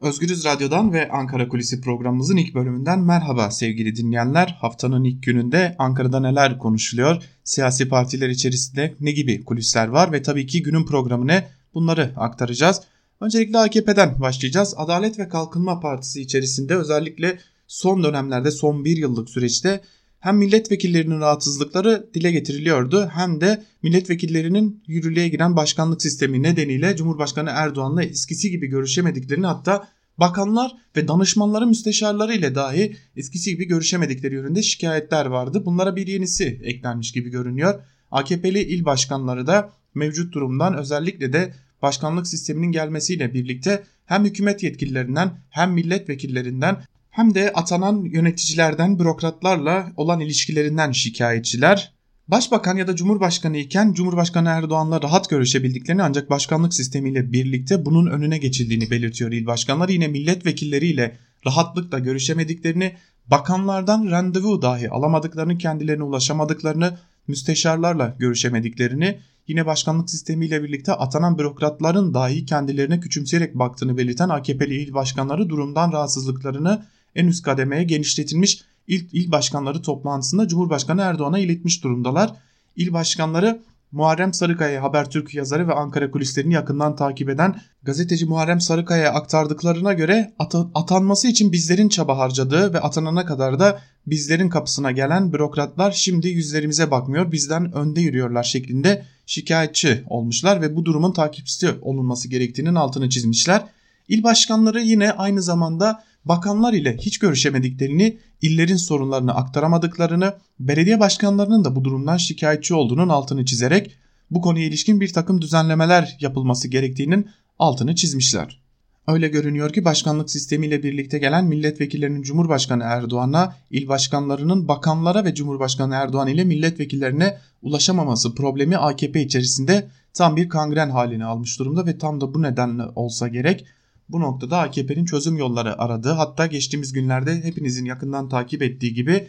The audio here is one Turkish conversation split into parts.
Özgürüz Radyo'dan ve Ankara Kulisi programımızın ilk bölümünden merhaba sevgili dinleyenler. Haftanın ilk gününde Ankara'da neler konuşuluyor? Siyasi partiler içerisinde ne gibi kulisler var ve tabii ki günün programı ne? Bunları aktaracağız. Öncelikle AKP'den başlayacağız. Adalet ve Kalkınma Partisi içerisinde özellikle son dönemlerde son bir yıllık süreçte hem milletvekillerinin rahatsızlıkları dile getiriliyordu hem de milletvekillerinin yürürlüğe giren başkanlık sistemi nedeniyle Cumhurbaşkanı Erdoğan'la eskisi gibi görüşemediklerini hatta bakanlar ve danışmanları müsteşarları ile dahi eskisi gibi görüşemedikleri yönünde şikayetler vardı. Bunlara bir yenisi eklenmiş gibi görünüyor. AKP'li il başkanları da mevcut durumdan özellikle de başkanlık sisteminin gelmesiyle birlikte hem hükümet yetkililerinden hem milletvekillerinden hem de atanan yöneticilerden, bürokratlarla olan ilişkilerinden şikayetçiler. Başbakan ya da Cumhurbaşkanı iken Cumhurbaşkanı Erdoğan'la rahat görüşebildiklerini ancak başkanlık sistemiyle birlikte bunun önüne geçildiğini belirtiyor il başkanları. Yine milletvekilleriyle rahatlıkla görüşemediklerini, bakanlardan randevu dahi alamadıklarını, kendilerine ulaşamadıklarını, müsteşarlarla görüşemediklerini, yine başkanlık sistemiyle birlikte atanan bürokratların dahi kendilerine küçümseyerek baktığını belirten AKP'li il başkanları durumdan rahatsızlıklarını en üst kademeye genişletilmiş il, il başkanları toplantısında Cumhurbaşkanı Erdoğan'a iletmiş durumdalar. İl başkanları Muharrem Sarıkaya Habertürk yazarı ve Ankara kulislerini yakından takip eden gazeteci Muharrem Sarıkaya'ya aktardıklarına göre at atanması için bizlerin çaba harcadığı ve atanana kadar da bizlerin kapısına gelen bürokratlar şimdi yüzlerimize bakmıyor bizden önde yürüyorlar şeklinde şikayetçi olmuşlar ve bu durumun takipçisi olunması gerektiğinin altını çizmişler. İl başkanları yine aynı zamanda bakanlar ile hiç görüşemediklerini, illerin sorunlarını aktaramadıklarını, belediye başkanlarının da bu durumdan şikayetçi olduğunun altını çizerek bu konuya ilişkin bir takım düzenlemeler yapılması gerektiğinin altını çizmişler. Öyle görünüyor ki başkanlık sistemiyle birlikte gelen milletvekillerinin Cumhurbaşkanı Erdoğan'a, il başkanlarının bakanlara ve Cumhurbaşkanı Erdoğan ile milletvekillerine ulaşamaması problemi AKP içerisinde tam bir kangren halini almış durumda ve tam da bu nedenle olsa gerek bu noktada AKP'nin çözüm yolları aradığı hatta geçtiğimiz günlerde hepinizin yakından takip ettiği gibi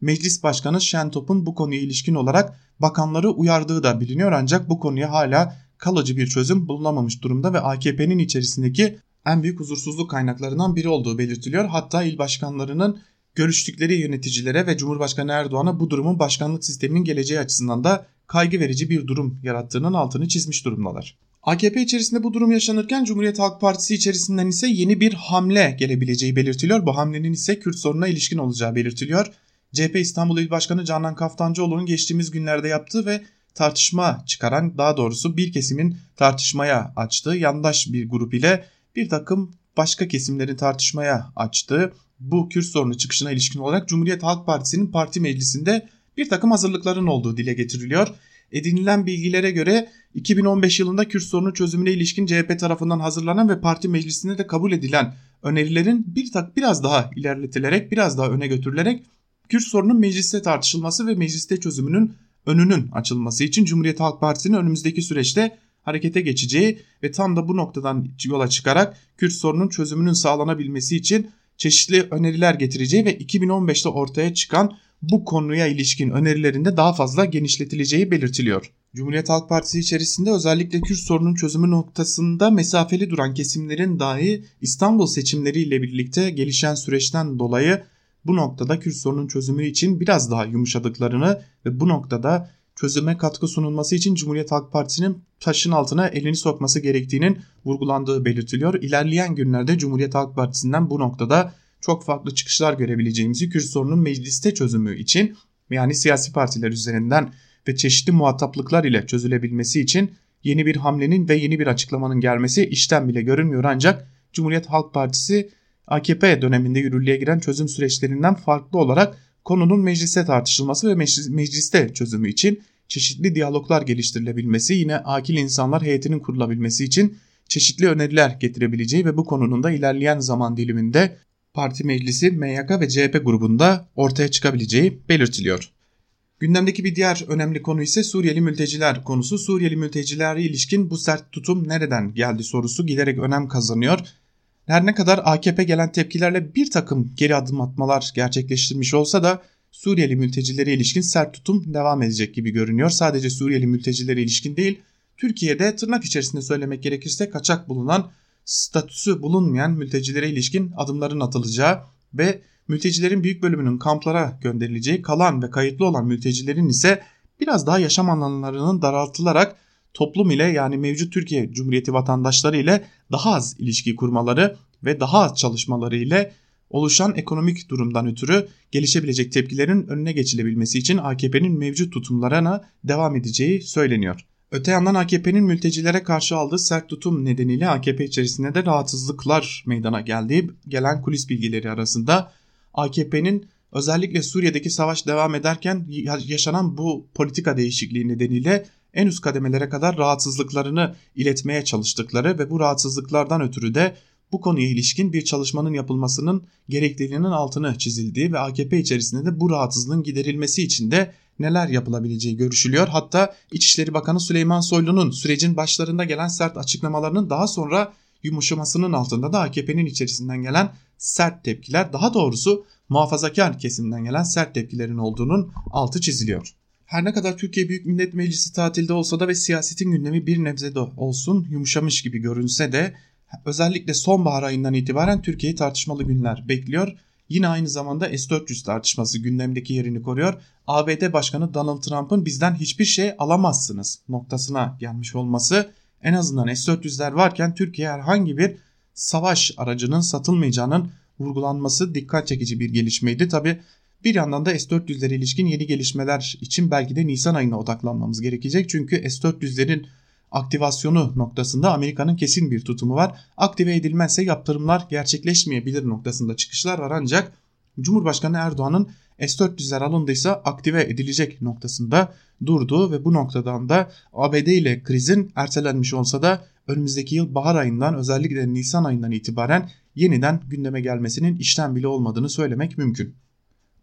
Meclis Başkanı Şentop'un bu konuya ilişkin olarak bakanları uyardığı da biliniyor ancak bu konuya hala kalıcı bir çözüm bulunamamış durumda ve AKP'nin içerisindeki en büyük huzursuzluk kaynaklarından biri olduğu belirtiliyor. Hatta il başkanlarının görüştükleri yöneticilere ve Cumhurbaşkanı Erdoğan'a bu durumun başkanlık sisteminin geleceği açısından da kaygı verici bir durum yarattığının altını çizmiş durumdalar. AKP içerisinde bu durum yaşanırken Cumhuriyet Halk Partisi içerisinden ise yeni bir hamle gelebileceği belirtiliyor. Bu hamlenin ise Kürt sorununa ilişkin olacağı belirtiliyor. CHP İstanbul İl Başkanı Canan Kaftancıoğlu'nun geçtiğimiz günlerde yaptığı ve tartışma çıkaran daha doğrusu bir kesimin tartışmaya açtığı yandaş bir grup ile bir takım başka kesimlerin tartışmaya açtığı bu Kürt sorunu çıkışına ilişkin olarak Cumhuriyet Halk Partisi'nin parti meclisinde bir takım hazırlıkların olduğu dile getiriliyor. Edinilen bilgilere göre 2015 yılında Kürt sorunu çözümüne ilişkin CHP tarafından hazırlanan ve parti meclisinde de kabul edilen önerilerin bir tak biraz daha ilerletilerek, biraz daha öne götürülerek Kürt sorunun mecliste tartışılması ve mecliste çözümünün önünün açılması için Cumhuriyet Halk Partisi'nin önümüzdeki süreçte harekete geçeceği ve tam da bu noktadan yola çıkarak Kürt sorunun çözümünün sağlanabilmesi için çeşitli öneriler getireceği ve 2015'te ortaya çıkan bu konuya ilişkin önerilerinde daha fazla genişletileceği belirtiliyor. Cumhuriyet Halk Partisi içerisinde özellikle Kürt sorunun çözümü noktasında mesafeli duran kesimlerin dahi İstanbul seçimleriyle birlikte gelişen süreçten dolayı bu noktada Kürt sorunun çözümü için biraz daha yumuşadıklarını ve bu noktada çözüme katkı sunulması için Cumhuriyet Halk Partisi'nin taşın altına elini sokması gerektiğinin vurgulandığı belirtiliyor. İlerleyen günlerde Cumhuriyet Halk Partisi'nden bu noktada çok farklı çıkışlar görebileceğimizi Kürt sorunun mecliste çözümü için yani siyasi partiler üzerinden ve çeşitli muhataplıklar ile çözülebilmesi için yeni bir hamlenin ve yeni bir açıklamanın gelmesi işten bile görünmüyor ancak Cumhuriyet Halk Partisi AKP döneminde yürürlüğe giren çözüm süreçlerinden farklı olarak konunun mecliste tartışılması ve mecliste çözümü için çeşitli diyaloglar geliştirilebilmesi yine akil insanlar heyetinin kurulabilmesi için çeşitli öneriler getirebileceği ve bu konunun da ilerleyen zaman diliminde parti meclisi MYK ve CHP grubunda ortaya çıkabileceği belirtiliyor. Gündemdeki bir diğer önemli konu ise Suriyeli mülteciler konusu. Suriyeli mültecilere ilişkin bu sert tutum nereden geldi sorusu giderek önem kazanıyor. Her ne kadar AKP gelen tepkilerle bir takım geri adım atmalar gerçekleştirmiş olsa da Suriyeli mültecilere ilişkin sert tutum devam edecek gibi görünüyor. Sadece Suriyeli mültecilere ilişkin değil, Türkiye'de tırnak içerisinde söylemek gerekirse kaçak bulunan statüsü bulunmayan mültecilere ilişkin adımların atılacağı ve mültecilerin büyük bölümünün kamplara gönderileceği kalan ve kayıtlı olan mültecilerin ise biraz daha yaşam alanlarının daraltılarak toplum ile yani mevcut Türkiye Cumhuriyeti vatandaşları ile daha az ilişki kurmaları ve daha az çalışmaları ile oluşan ekonomik durumdan ötürü gelişebilecek tepkilerin önüne geçilebilmesi için AKP'nin mevcut tutumlarına devam edeceği söyleniyor. Öte yandan AKP'nin mültecilere karşı aldığı sert tutum nedeniyle AKP içerisinde de rahatsızlıklar meydana geldiği gelen kulis bilgileri arasında AKP'nin özellikle Suriye'deki savaş devam ederken yaşanan bu politika değişikliği nedeniyle en üst kademelere kadar rahatsızlıklarını iletmeye çalıştıkları ve bu rahatsızlıklardan ötürü de bu konuya ilişkin bir çalışmanın yapılmasının gerekliliğinin altını çizildiği ve AKP içerisinde de bu rahatsızlığın giderilmesi için de neler yapılabileceği görüşülüyor. Hatta İçişleri Bakanı Süleyman Soylu'nun sürecin başlarında gelen sert açıklamalarının daha sonra yumuşamasının altında da AKP'nin içerisinden gelen sert tepkiler daha doğrusu muhafazakar kesimden gelen sert tepkilerin olduğunun altı çiziliyor. Her ne kadar Türkiye Büyük Millet Meclisi tatilde olsa da ve siyasetin gündemi bir nebze de olsun yumuşamış gibi görünse de özellikle sonbahar ayından itibaren Türkiye'yi tartışmalı günler bekliyor. Yine aynı zamanda S-400 tartışması gündemdeki yerini koruyor. ABD Başkanı Donald Trump'ın bizden hiçbir şey alamazsınız noktasına gelmiş olması en azından S-400'ler varken Türkiye herhangi bir savaş aracının satılmayacağının vurgulanması dikkat çekici bir gelişmeydi. Tabi bir yandan da S-400'lere ilişkin yeni gelişmeler için belki de Nisan ayına odaklanmamız gerekecek. Çünkü S-400'lerin aktivasyonu noktasında Amerika'nın kesin bir tutumu var. Aktive edilmezse yaptırımlar gerçekleşmeyebilir noktasında çıkışlar var ancak Cumhurbaşkanı Erdoğan'ın S-400'ler alındıysa aktive edilecek noktasında durdu ve bu noktadan da ABD ile krizin ertelenmiş olsa da önümüzdeki yıl bahar ayından özellikle Nisan ayından itibaren yeniden gündeme gelmesinin işten bile olmadığını söylemek mümkün.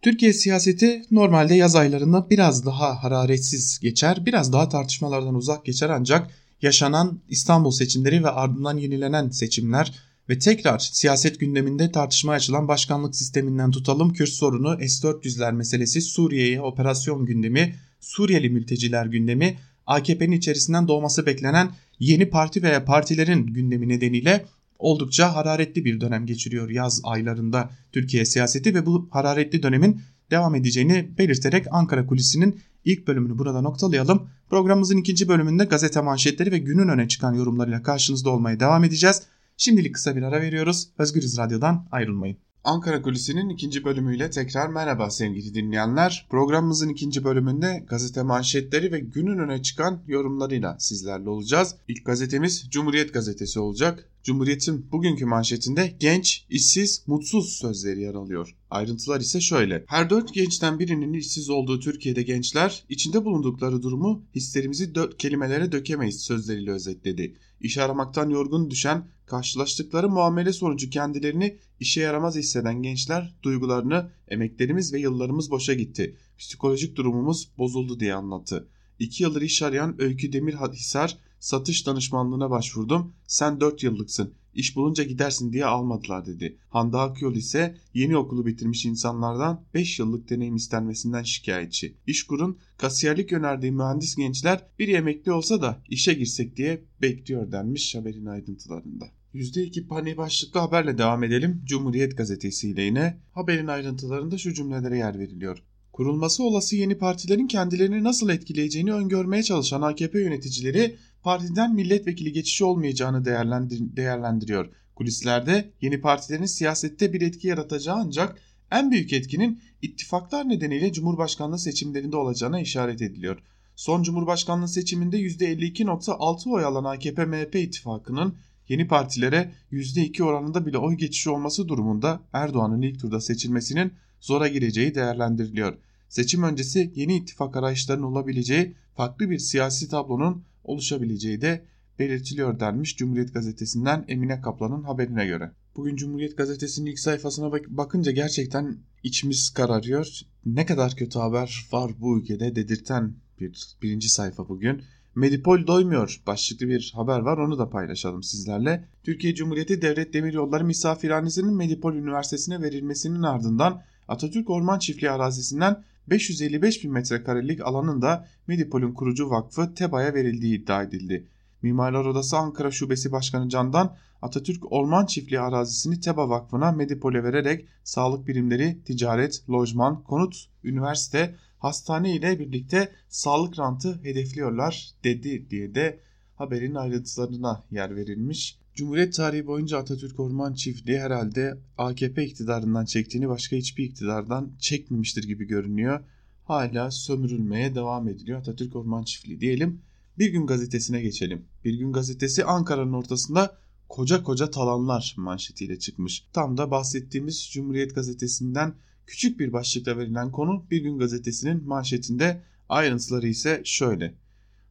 Türkiye siyaseti normalde yaz aylarında biraz daha hararetsiz geçer, biraz daha tartışmalardan uzak geçer. Ancak yaşanan İstanbul seçimleri ve ardından yenilenen seçimler ve tekrar siyaset gündeminde tartışmaya açılan başkanlık sisteminden tutalım. Kürt sorunu, S-400'ler meselesi, Suriye'ye operasyon gündemi, Suriyeli mülteciler gündemi, AKP'nin içerisinden doğması beklenen yeni parti veya partilerin gündemi nedeniyle oldukça hararetli bir dönem geçiriyor yaz aylarında Türkiye siyaseti ve bu hararetli dönemin devam edeceğini belirterek Ankara Kulisi'nin ilk bölümünü burada noktalayalım. Programımızın ikinci bölümünde gazete manşetleri ve günün öne çıkan yorumlarıyla karşınızda olmaya devam edeceğiz. Şimdilik kısa bir ara veriyoruz. Özgürüz Radyo'dan ayrılmayın. Ankara Kulisi'nin ikinci bölümüyle tekrar merhaba sevgili dinleyenler. Programımızın ikinci bölümünde gazete manşetleri ve günün öne çıkan yorumlarıyla sizlerle olacağız. İlk gazetemiz Cumhuriyet Gazetesi olacak. Cumhuriyet'in bugünkü manşetinde genç, işsiz, mutsuz sözleri yer alıyor. Ayrıntılar ise şöyle. Her dört gençten birinin işsiz olduğu Türkiye'de gençler içinde bulundukları durumu hislerimizi dört kelimelere dökemeyiz sözleriyle özetledi. İş aramaktan yorgun düşen, karşılaştıkları muamele sonucu kendilerini işe yaramaz hisseden gençler duygularını emeklerimiz ve yıllarımız boşa gitti. Psikolojik durumumuz bozuldu diye anlattı. İki yıldır iş arayan Öykü Demirhisar satış danışmanlığına başvurdum. Sen 4 yıllıksın. İş bulunca gidersin diye almadılar dedi. Hande Akyol ise yeni okulu bitirmiş insanlardan 5 yıllık deneyim istenmesinden şikayetçi. İşkur'un kasiyerlik önerdiği mühendis gençler bir emekli olsa da işe girsek diye bekliyor denmiş haberin ayrıntılarında. %2 paniği başlıklı haberle devam edelim. Cumhuriyet gazetesiyle yine haberin ayrıntılarında şu cümlelere yer veriliyor. Kurulması olası yeni partilerin kendilerini nasıl etkileyeceğini öngörmeye çalışan AKP yöneticileri partiden milletvekili geçişi olmayacağını değerlendir değerlendiriyor. Kulislerde yeni partilerin siyasette bir etki yaratacağı ancak en büyük etkinin ittifaklar nedeniyle Cumhurbaşkanlığı seçimlerinde olacağına işaret ediliyor. Son Cumhurbaşkanlığı seçiminde %52.6 oy alan AKP-MHP ittifakının yeni partilere %2 oranında bile oy geçişi olması durumunda Erdoğan'ın ilk turda seçilmesinin zora gireceği değerlendiriliyor. Seçim öncesi yeni ittifak arayışlarının olabileceği farklı bir siyasi tablonun oluşabileceği de belirtiliyor denmiş Cumhuriyet Gazetesi'nden Emine Kaplan'ın haberine göre. Bugün Cumhuriyet Gazetesi'nin ilk sayfasına bak bakınca gerçekten içimiz kararıyor. Ne kadar kötü haber var bu ülkede dedirten bir birinci sayfa bugün. Medipol doymuyor başlıklı bir haber var onu da paylaşalım sizlerle. Türkiye Cumhuriyeti Devlet Demiryolları Misafirhanesi'nin Medipol Üniversitesi'ne verilmesinin ardından Atatürk Orman Çiftliği arazisinden 555 bin metrekarelik alanın da Medipol'ün kurucu vakfı TEBA'ya verildiği iddia edildi. Mimarlar Odası Ankara Şubesi Başkanı Candan Atatürk Orman Çiftliği arazisini TEBA Vakfı'na Medipol'e vererek sağlık birimleri, ticaret, lojman, konut, üniversite, hastane ile birlikte sağlık rantı hedefliyorlar dedi diye de haberin ayrıntılarına yer verilmiş. Cumhuriyet tarihi boyunca Atatürk Orman Çiftliği herhalde AKP iktidarından çektiğini başka hiçbir iktidardan çekmemiştir gibi görünüyor. Hala sömürülmeye devam ediliyor Atatürk Orman Çiftliği diyelim. Bir gün gazetesine geçelim. Bir gün gazetesi Ankara'nın ortasında koca koca talanlar manşetiyle çıkmış. Tam da bahsettiğimiz Cumhuriyet gazetesinden küçük bir başlıkla verilen konu Bir Gün gazetesinin manşetinde ayrıntıları ise şöyle.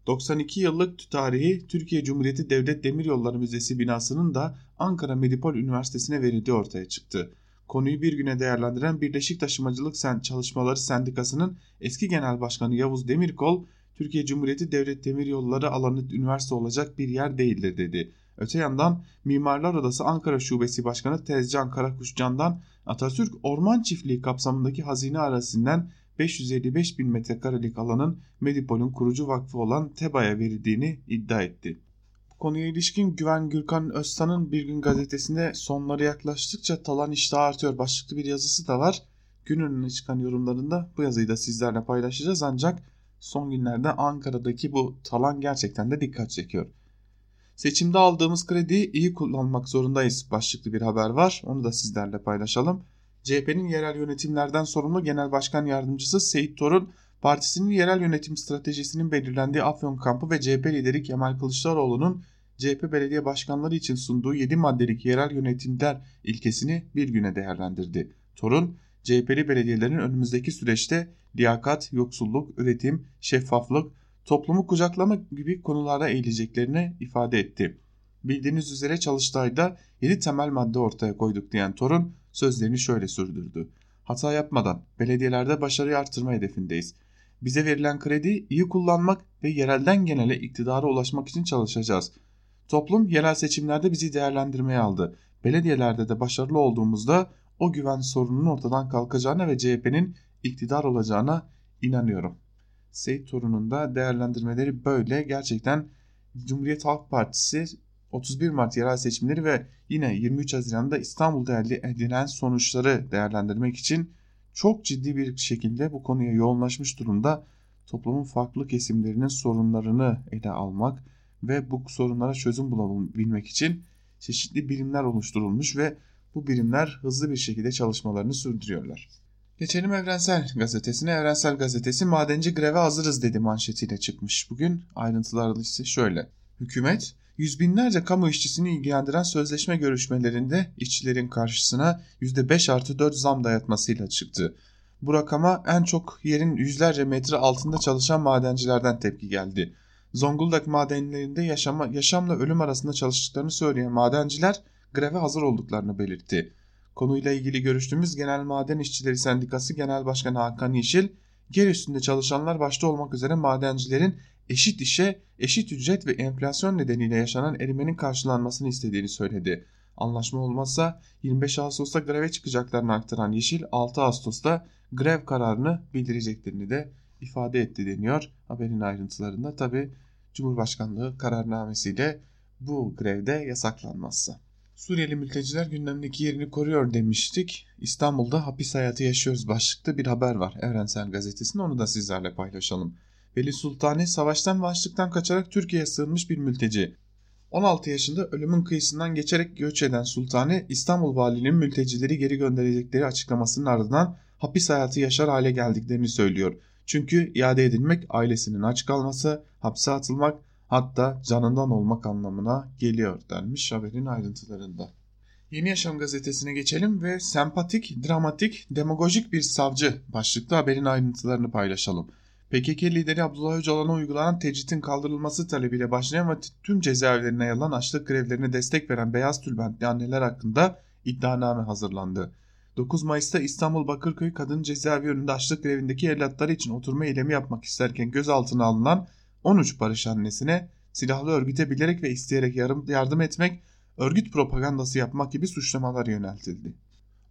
92 yıllık tarihi Türkiye Cumhuriyeti Devlet Demiryolları Müzesi binasının da Ankara Medipol Üniversitesi'ne verildiği ortaya çıktı. Konuyu bir güne değerlendiren Birleşik Taşımacılık Çalışmaları Sendikası'nın eski genel başkanı Yavuz Demirkol, Türkiye Cumhuriyeti Devlet Demiryolları alanı üniversite olacak bir yer değildir dedi. Öte yandan Mimarlar Odası Ankara Şubesi Başkanı Tezcan Karakuşcan'dan Atatürk Orman Çiftliği kapsamındaki hazine arasından 555 bin metrekarelik alanın Medipol'ün kurucu vakfı olan TEBA'ya verildiğini iddia etti. Bu konuya ilişkin Güven Gürkan Öztan'ın Bir Gün gazetesinde sonları yaklaştıkça talan iştahı artıyor başlıklı bir yazısı da var. Gün önüne çıkan yorumlarında bu yazıyı da sizlerle paylaşacağız ancak son günlerde Ankara'daki bu talan gerçekten de dikkat çekiyor. Seçimde aldığımız krediyi iyi kullanmak zorundayız başlıklı bir haber var. Onu da sizlerle paylaşalım. CHP'nin yerel yönetimlerden sorumlu Genel Başkan Yardımcısı Seyit Torun, partisinin yerel yönetim stratejisinin belirlendiği Afyon kampı ve CHP lideri Kemal Kılıçdaroğlu'nun CHP belediye başkanları için sunduğu 7 maddelik yerel yönetimler ilkesini bir güne değerlendirdi. Torun, CHP'li belediyelerin önümüzdeki süreçte liyakat, yoksulluk, üretim, şeffaflık, toplumu kucaklama gibi konulara eğileceklerini ifade etti. Bildiğiniz üzere Çalıştay'da 7 temel madde ortaya koyduk diyen Torun sözlerini şöyle sürdürdü. Hata yapmadan belediyelerde başarıyı artırma hedefindeyiz. Bize verilen kredi iyi kullanmak ve yerelden genele iktidara ulaşmak için çalışacağız. Toplum yerel seçimlerde bizi değerlendirmeye aldı. Belediyelerde de başarılı olduğumuzda o güven sorununun ortadan kalkacağına ve CHP'nin iktidar olacağına inanıyorum. Seyit Torun'un da değerlendirmeleri böyle. Gerçekten Cumhuriyet Halk Partisi 31 Mart yerel seçimleri ve yine 23 Haziran'da İstanbul'da elde edilen sonuçları değerlendirmek için çok ciddi bir şekilde bu konuya yoğunlaşmış durumda. Toplumun farklı kesimlerinin sorunlarını ele almak ve bu sorunlara çözüm bulabilmek için çeşitli birimler oluşturulmuş ve bu birimler hızlı bir şekilde çalışmalarını sürdürüyorlar. Geçelim Evrensel Gazetesi'ne. Evrensel Gazetesi madenci greve hazırız dedi manşetiyle çıkmış. Bugün ayrıntıları ise şöyle. Hükümet yüz binlerce kamu işçisini ilgilendiren sözleşme görüşmelerinde işçilerin karşısına %5 artı 4 zam dayatmasıyla çıktı. Bu rakama en çok yerin yüzlerce metre altında çalışan madencilerden tepki geldi. Zonguldak madenlerinde yaşama, yaşamla ölüm arasında çalıştıklarını söyleyen madenciler greve hazır olduklarını belirtti. Konuyla ilgili görüştüğümüz Genel Maden İşçileri Sendikası Genel Başkanı Hakan Yeşil, yer üstünde çalışanlar başta olmak üzere madencilerin eşit işe, eşit ücret ve enflasyon nedeniyle yaşanan erimenin karşılanmasını istediğini söyledi. Anlaşma olmazsa 25 Ağustos'ta greve çıkacaklarını aktaran Yeşil 6 Ağustos'ta grev kararını bildireceklerini de ifade etti deniyor. Haberin ayrıntılarında tabi Cumhurbaşkanlığı kararnamesiyle bu grevde yasaklanmazsa. Suriyeli mülteciler gündemdeki yerini koruyor demiştik. İstanbul'da hapis hayatı yaşıyoruz başlıklı bir haber var Evrensel Gazetesi'nde onu da sizlerle paylaşalım. Veli Sultani savaştan ve açlıktan kaçarak Türkiye'ye sığınmış bir mülteci. 16 yaşında ölümün kıyısından geçerek göç eden Sultani İstanbul Valiliğinin mültecileri geri gönderecekleri açıklamasının ardından hapis hayatı yaşar hale geldiklerini söylüyor. Çünkü iade edilmek ailesinin aç kalması, hapse atılmak hatta canından olmak anlamına geliyor denmiş haberin ayrıntılarında. Yeni Yaşam gazetesine geçelim ve sempatik, dramatik, demagojik bir savcı başlıklı haberin ayrıntılarını paylaşalım. PKK lideri Abdullah Öcalan'a uygulanan tecritin kaldırılması talebiyle başlayan ve tüm cezaevlerine yalan açlık grevlerine destek veren beyaz tülbentli anneler hakkında iddianame hazırlandı. 9 Mayıs'ta İstanbul Bakırköy Kadın Cezaevi önünde açlık grevindeki evlatları için oturma eylemi yapmak isterken gözaltına alınan 13 barış annesine silahlı örgüte bilerek ve isteyerek yardım etmek, örgüt propagandası yapmak gibi suçlamalar yöneltildi.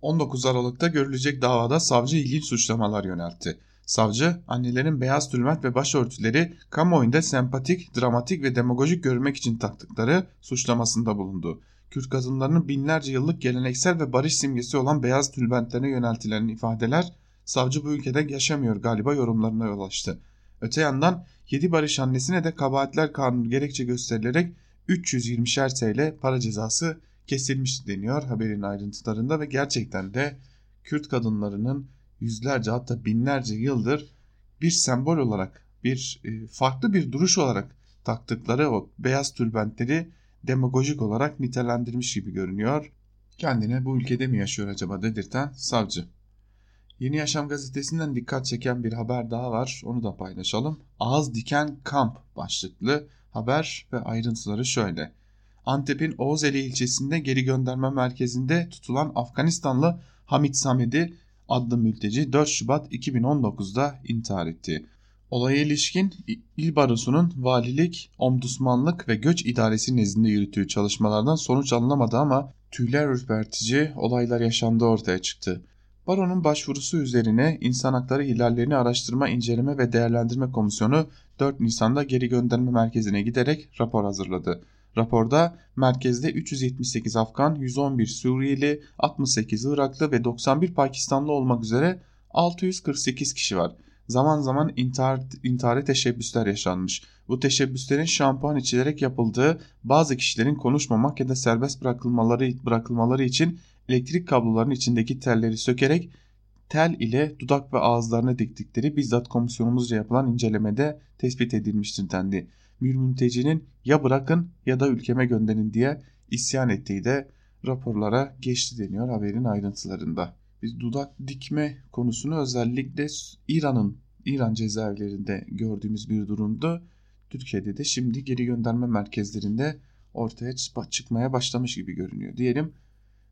19 Aralık'ta görülecek davada savcı ilginç suçlamalar yöneltti. Savcı, annelerin beyaz tülbent ve başörtüleri kamuoyunda sempatik, dramatik ve demagojik görmek için taktıkları suçlamasında bulundu. Kürt kadınlarının binlerce yıllık geleneksel ve barış simgesi olan beyaz tülbentlerine yöneltilen ifadeler savcı bu ülkede yaşamıyor galiba yorumlarına yol açtı. Öte yandan 7 barış annesine de kabahatler kanunu gerekçe gösterilerek 320'şer TL para cezası kesilmiş deniyor haberin ayrıntılarında ve gerçekten de Kürt kadınlarının yüzlerce hatta binlerce yıldır bir sembol olarak bir e, farklı bir duruş olarak taktıkları o beyaz tülbentleri demagojik olarak nitelendirmiş gibi görünüyor. Kendine bu ülkede mi yaşıyor acaba dedirten savcı. Yeni Yaşam gazetesinden dikkat çeken bir haber daha var. Onu da paylaşalım. Ağız diken kamp başlıklı haber ve ayrıntıları şöyle. Antep'in Oğuzeli ilçesinde geri gönderme merkezinde tutulan Afganistanlı Hamit Samedi adlı mülteci 4 Şubat 2019'da intihar etti. Olaya ilişkin İl Barosu'nun valilik, omdusmanlık ve göç idaresi nezdinde yürüttüğü çalışmalardan sonuç alınamadı ama tüyler ürpertici olaylar yaşandığı ortaya çıktı. Baronun başvurusu üzerine İnsan Hakları İhlallerini Araştırma, İnceleme ve Değerlendirme Komisyonu 4 Nisan'da geri gönderme merkezine giderek rapor hazırladı. Raporda merkezde 378 Afgan, 111 Suriyeli, 68 Iraklı ve 91 Pakistanlı olmak üzere 648 kişi var. Zaman zaman intihar, intihari teşebbüsler yaşanmış. Bu teşebbüslerin şampuan içilerek yapıldığı, bazı kişilerin konuşmamak ya da serbest bırakılmaları, bırakılmaları için elektrik kablolarının içindeki telleri sökerek tel ile dudak ve ağızlarına diktikleri bizzat komisyonumuzca yapılan incelemede tespit edilmiştir dendi. Bir mültecinin ya bırakın ya da ülkeme gönderin diye isyan ettiği de raporlara geçti deniyor haberin ayrıntılarında. Biz dudak dikme konusunu özellikle İran'ın İran cezaevlerinde gördüğümüz bir durumda Türkiye'de de şimdi geri gönderme merkezlerinde ortaya çıkmaya başlamış gibi görünüyor diyelim.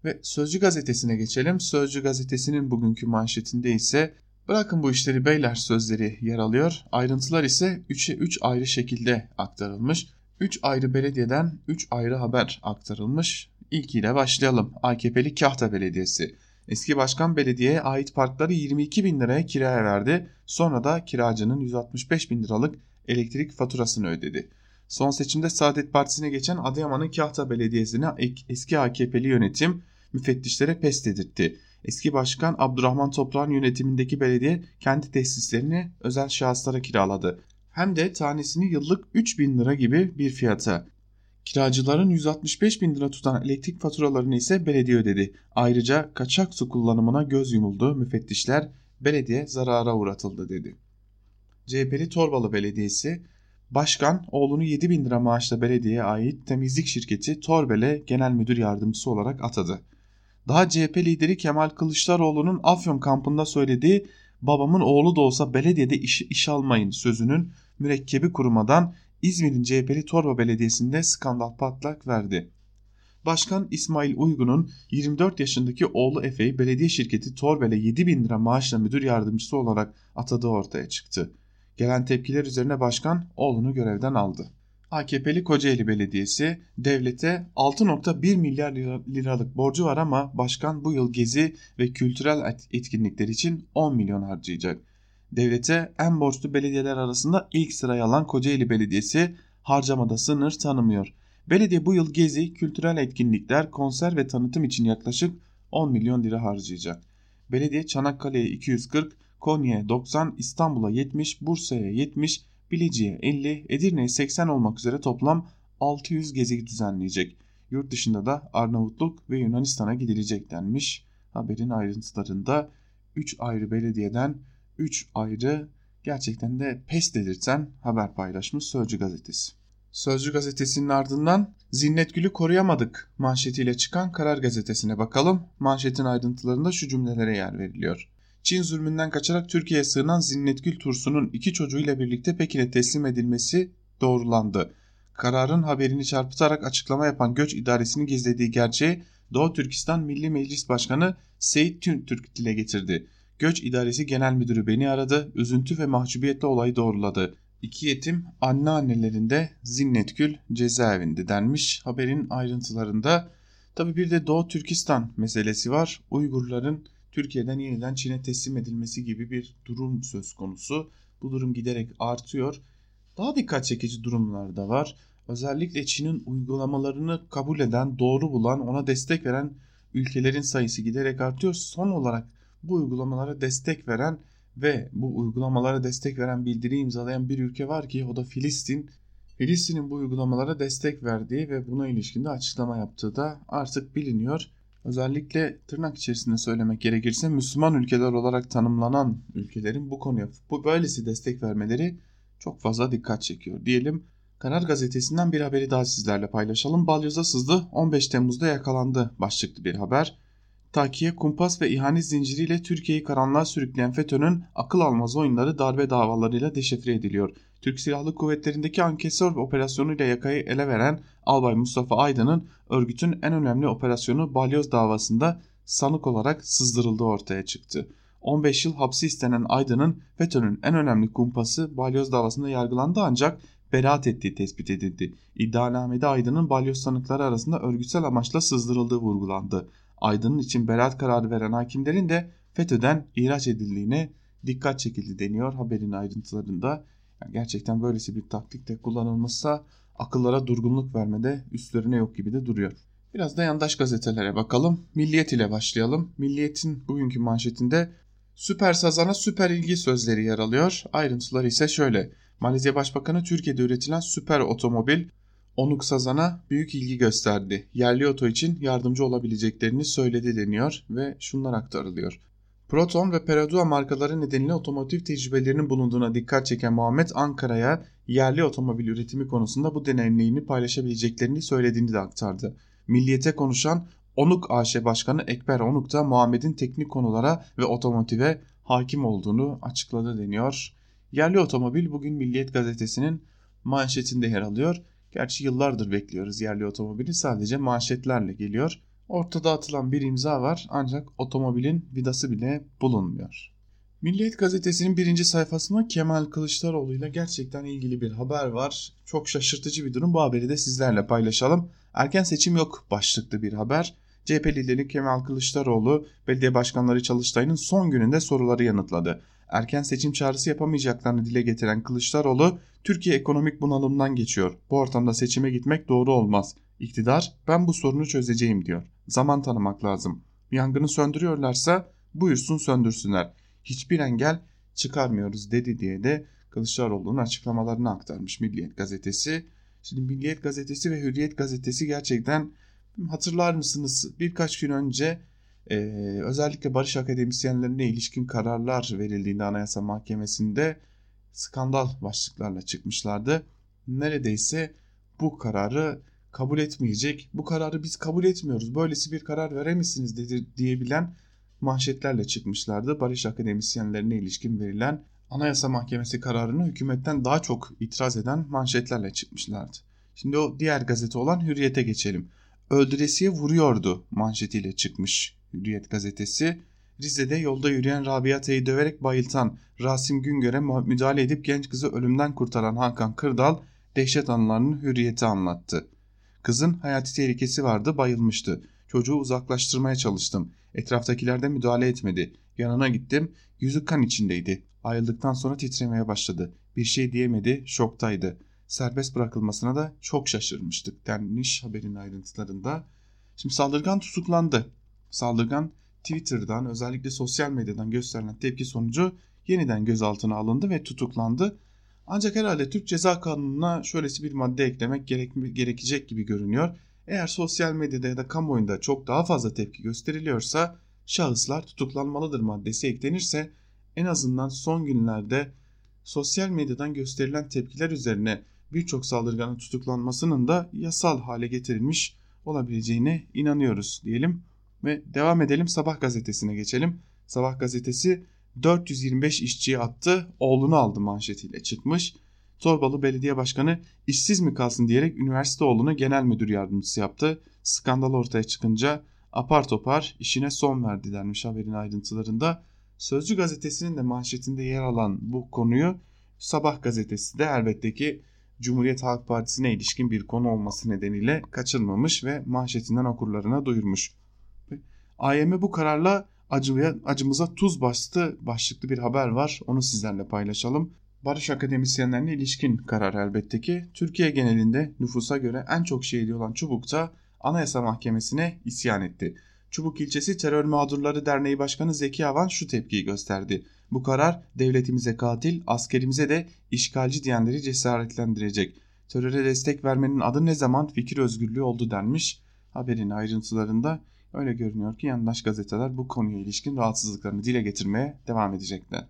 Ve Sözcü gazetesine geçelim. Sözcü gazetesinin bugünkü manşetinde ise bırakın bu işleri beyler sözleri yer alıyor. Ayrıntılar ise 3'e 3 ayrı şekilde aktarılmış. 3 ayrı belediyeden 3 ayrı haber aktarılmış. İlkiyle başlayalım. AKP'li Kahta Belediyesi. Eski başkan belediyeye ait parkları 22 bin liraya kiraya verdi. Sonra da kiracının 165 bin liralık elektrik faturasını ödedi. Son seçimde Saadet Partisi'ne geçen Adıyaman'ın Kahta Belediyesi'ne eski AKP'li yönetim müfettişlere pes dedirtti. Eski başkan Abdurrahman Toprağ'ın yönetimindeki belediye kendi tesislerini özel şahıslara kiraladı. Hem de tanesini yıllık 3 bin lira gibi bir fiyata. Kiracıların 165 bin lira tutan elektrik faturalarını ise belediye ödedi. Ayrıca kaçak su kullanımına göz yumuldu. Müfettişler belediye zarara uğratıldı dedi. CHP'li Torbalı Belediyesi Başkan oğlunu 7 bin lira maaşla belediyeye ait temizlik şirketi Torbel'e genel müdür yardımcısı olarak atadı. Daha CHP lideri Kemal Kılıçdaroğlu'nun Afyon kampında söylediği babamın oğlu da olsa belediyede iş, iş almayın sözünün mürekkebi kurumadan İzmir'in CHP'li Torba Belediyesi'nde skandal patlak verdi. Başkan İsmail Uygun'un 24 yaşındaki oğlu Efe'yi belediye şirketi Torbel'e 7 bin lira maaşla müdür yardımcısı olarak atadığı ortaya çıktı. Gelen tepkiler üzerine başkan oğlunu görevden aldı. AKP'li Kocaeli Belediyesi devlete 6.1 milyar liralık borcu var ama başkan bu yıl gezi ve kültürel etkinlikler için 10 milyon harcayacak. Devlete en borçlu belediyeler arasında ilk sırayı alan Kocaeli Belediyesi harcamada sınır tanımıyor. Belediye bu yıl gezi, kültürel etkinlikler, konser ve tanıtım için yaklaşık 10 milyon lira harcayacak. Belediye Çanakkale'ye 240, Konya'ya 90, İstanbul'a 70, Bursa'ya 70, Bilecik'e 50, Edirne'ye 80 olmak üzere toplam 600 gezi düzenleyecek. Yurt dışında da Arnavutluk ve Yunanistan'a gidilecek denmiş. Haberin ayrıntılarında 3 ayrı belediyeden 3 ayrı gerçekten de pes dedirten haber paylaşmış Sözcü gazetesi. Sözcü gazetesinin ardından Zinnet Gül'ü koruyamadık manşetiyle çıkan Karar gazetesine bakalım. Manşetin ayrıntılarında şu cümlelere yer veriliyor. Çin zulmünden kaçarak Türkiye'ye sığınan Zinnetgül Tursun'un iki çocuğuyla birlikte Pekin'e teslim edilmesi doğrulandı. Kararın haberini çarpıtarak açıklama yapan Göç İdaresi'nin gizlediği gerçeği Doğu Türkistan Milli Meclis Başkanı Seyit Türk dile getirdi. Göç İdaresi Genel Müdürü beni aradı, üzüntü ve mahcubiyetle olayı doğruladı. İki yetim anneannelerinde Zinnetkül cezaevinde denmiş haberin ayrıntılarında. Tabi bir de Doğu Türkistan meselesi var. Uygurların Türkiye'den yeniden Çin'e teslim edilmesi gibi bir durum söz konusu. Bu durum giderek artıyor. Daha dikkat çekici durumlar da var. Özellikle Çin'in uygulamalarını kabul eden, doğru bulan, ona destek veren ülkelerin sayısı giderek artıyor. Son olarak bu uygulamalara destek veren ve bu uygulamalara destek veren bildiri imzalayan bir ülke var ki o da Filistin. Filistin'in bu uygulamalara destek verdiği ve buna ilişkin de açıklama yaptığı da artık biliniyor. Özellikle tırnak içerisinde söylemek gerekirse Müslüman ülkeler olarak tanımlanan ülkelerin bu konuya bu böylesi destek vermeleri çok fazla dikkat çekiyor diyelim. Karar gazetesinden bir haberi daha sizlerle paylaşalım. Balyoza sızdı 15 Temmuz'da yakalandı başlıklı bir haber. Takiye, kumpas ve ihanet zinciriyle Türkiye'yi karanlığa sürükleyen FETÖ'nün akıl almaz oyunları darbe davalarıyla deşifre ediliyor. Türk Silahlı Kuvvetleri'ndeki ankesör operasyonuyla yakayı ele veren Albay Mustafa Aydın'ın örgütün en önemli operasyonu Balyoz davasında sanık olarak sızdırıldığı ortaya çıktı. 15 yıl hapsi istenen Aydın'ın FETÖ'nün en önemli kumpası Balyoz davasında yargılandı ancak beraat ettiği tespit edildi. İddianamede Aydın'ın balyoz sanıkları arasında örgütsel amaçla sızdırıldığı vurgulandı. Aydın'ın için beraat kararı veren hakimlerin de FETÖ'den ihraç edildiğine dikkat çekildi deniyor haberin ayrıntılarında. Yani gerçekten böylesi bir taktik de kullanılmışsa akıllara durgunluk vermede üstlerine yok gibi de duruyor. Biraz da yandaş gazetelere bakalım. Milliyet ile başlayalım. Milliyet'in bugünkü manşetinde süper sazana süper ilgi sözleri yer alıyor. Ayrıntıları ise şöyle. Malezya Başbakanı Türkiye'de üretilen süper otomobil Onuk Sazan'a büyük ilgi gösterdi. Yerli oto için yardımcı olabileceklerini söyledi deniyor ve şunlar aktarılıyor. Proton ve Peradua markaları nedeniyle otomotiv tecrübelerinin bulunduğuna dikkat çeken Muhammed Ankara'ya yerli otomobil üretimi konusunda bu deneyimlerini paylaşabileceklerini söylediğini de aktardı. Milliyete konuşan Onuk AŞ Başkanı Ekber Onuk da Muhammed'in teknik konulara ve otomotive hakim olduğunu açıkladı deniyor. Yerli otomobil bugün Milliyet gazetesinin manşetinde yer alıyor. Gerçi yıllardır bekliyoruz yerli otomobili sadece manşetlerle geliyor. Ortada atılan bir imza var ancak otomobilin vidası bile bulunmuyor. Milliyet gazetesinin birinci sayfasında Kemal Kılıçdaroğlu ile gerçekten ilgili bir haber var. Çok şaşırtıcı bir durum bu haberi de sizlerle paylaşalım. Erken seçim yok başlıklı bir haber. CHP lideri Kemal Kılıçdaroğlu belediye başkanları Çalıştay'ın son gününde soruları yanıtladı erken seçim çağrısı yapamayacaklarını dile getiren Kılıçdaroğlu, Türkiye ekonomik bunalımdan geçiyor. Bu ortamda seçime gitmek doğru olmaz. İktidar ben bu sorunu çözeceğim diyor. Zaman tanımak lazım. Yangını söndürüyorlarsa buyursun söndürsünler. Hiçbir engel çıkarmıyoruz dedi diye de Kılıçdaroğlu'nun açıklamalarını aktarmış Milliyet Gazetesi. Şimdi Milliyet Gazetesi ve Hürriyet Gazetesi gerçekten hatırlar mısınız birkaç gün önce ee, özellikle barış akademisyenlerine ilişkin kararlar verildiğinde Anayasa Mahkemesi'nde skandal başlıklarla çıkmışlardı. Neredeyse bu kararı kabul etmeyecek, bu kararı biz kabul etmiyoruz, böylesi bir karar veremezsiniz dedi, diyebilen manşetlerle çıkmışlardı. Barış akademisyenlerine ilişkin verilen Anayasa Mahkemesi kararını hükümetten daha çok itiraz eden manşetlerle çıkmışlardı. Şimdi o diğer gazete olan Hürriyet'e geçelim. Öldüresiye vuruyordu manşetiyle çıkmış Hürriyet gazetesi Rize'de yolda yürüyen Rabiata'yı döverek bayıltan Rasim Güngör'e müdahale edip genç kızı ölümden kurtaran Hakan Kırdal dehşet anılarını hürriyete anlattı. Kızın hayati tehlikesi vardı bayılmıştı. Çocuğu uzaklaştırmaya çalıştım. Etraftakiler de müdahale etmedi. Yanına gittim. Yüzü kan içindeydi. Ayrıldıktan sonra titremeye başladı. Bir şey diyemedi, şoktaydı. Serbest bırakılmasına da çok şaşırmıştık denmiş haberin ayrıntılarında. Şimdi saldırgan tutuklandı. Saldırgan Twitter'dan özellikle sosyal medyadan gösterilen tepki sonucu yeniden gözaltına alındı ve tutuklandı. Ancak herhalde Türk Ceza Kanunu'na şöylesi bir madde eklemek gerek, gerekecek gibi görünüyor. Eğer sosyal medyada ya da kamuoyunda çok daha fazla tepki gösteriliyorsa şahıslar tutuklanmalıdır maddesi eklenirse en azından son günlerde sosyal medyadan gösterilen tepkiler üzerine birçok saldırganın tutuklanmasının da yasal hale getirilmiş olabileceğine inanıyoruz diyelim. Ve devam edelim Sabah gazetesine geçelim. Sabah gazetesi 425 işçiyi attı, oğlunu aldı manşetiyle çıkmış. Torbalı Belediye Başkanı işsiz mi kalsın diyerek üniversite oğlunu genel müdür yardımcısı yaptı. Skandal ortaya çıkınca apar topar işine son verdi denmiş haberin ayrıntılarında. Sözcü gazetesinin de manşetinde yer alan bu konuyu Sabah gazetesi de elbette ki Cumhuriyet Halk Partisi'ne ilişkin bir konu olması nedeniyle kaçırmamış ve manşetinden okurlarına duyurmuş. AYM bu kararla acıya, acımıza tuz bastı başlıklı bir haber var. Onu sizlerle paylaşalım. Barış akademisyenlerine ilişkin karar elbette ki Türkiye genelinde nüfusa göre en çok şehidi olan Çubuk'ta Anayasa Mahkemesi'ne isyan etti. Çubuk ilçesi Terör Mağdurları Derneği Başkanı Zeki Avan şu tepkiyi gösterdi. Bu karar devletimize katil, askerimize de işgalci diyenleri cesaretlendirecek. Teröre destek vermenin adı ne zaman fikir özgürlüğü oldu denmiş. Haberin ayrıntılarında öyle görünüyor ki yandaş gazeteler bu konuya ilişkin rahatsızlıklarını dile getirmeye devam edecekler.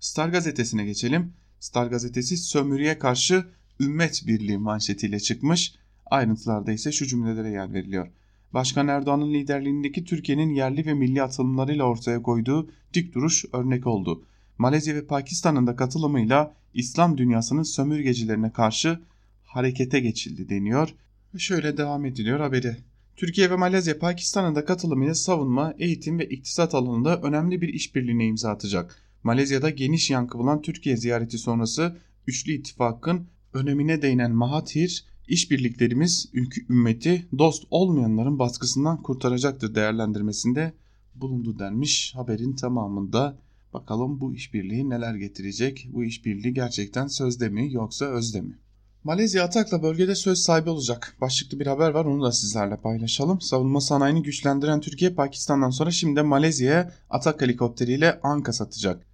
Star gazetesine geçelim. Star gazetesi sömürüye karşı ümmet birliği manşetiyle çıkmış. Ayrıntılarda ise şu cümlelere yer veriliyor. Başkan Erdoğan'ın liderliğindeki Türkiye'nin yerli ve milli atılımlarıyla ortaya koyduğu dik duruş örnek oldu. Malezya ve Pakistan'ın da katılımıyla İslam dünyasının sömürgecilerine karşı harekete geçildi deniyor. Şöyle devam ediliyor haberi. Türkiye ve Malezya Pakistan'ın da katılımıyla savunma, eğitim ve iktisat alanında önemli bir işbirliğine imza atacak. Malezya'da geniş yankı bulan Türkiye ziyareti sonrası Üçlü İttifak'ın önemine değinen Mahathir, işbirliklerimiz ümmeti dost olmayanların baskısından kurtaracaktır değerlendirmesinde bulundu denmiş haberin tamamında. Bakalım bu işbirliği neler getirecek? Bu işbirliği gerçekten sözde mi yoksa özde mi? Malezya Atak'la bölgede söz sahibi olacak. Başlıklı bir haber var onu da sizlerle paylaşalım. Savunma sanayini güçlendiren Türkiye Pakistan'dan sonra şimdi de Malezya'ya Atak helikopteriyle Anka satacak.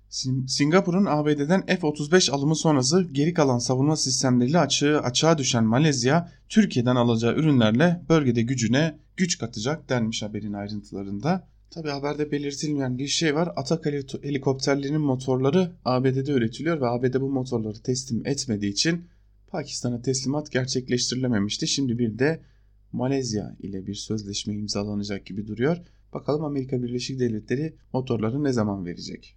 Singapur'un ABD'den F-35 alımı sonrası geri kalan savunma sistemleriyle açığı, açığa düşen Malezya, Türkiye'den alacağı ürünlerle bölgede gücüne güç katacak denmiş haberin ayrıntılarında. Tabi haberde belirtilmeyen bir şey var. Atak helikopterlerinin motorları ABD'de üretiliyor ve ABD bu motorları teslim etmediği için Pakistan'a teslimat gerçekleştirilememişti. Şimdi bir de Malezya ile bir sözleşme imzalanacak gibi duruyor. Bakalım Amerika Birleşik Devletleri motorları ne zaman verecek?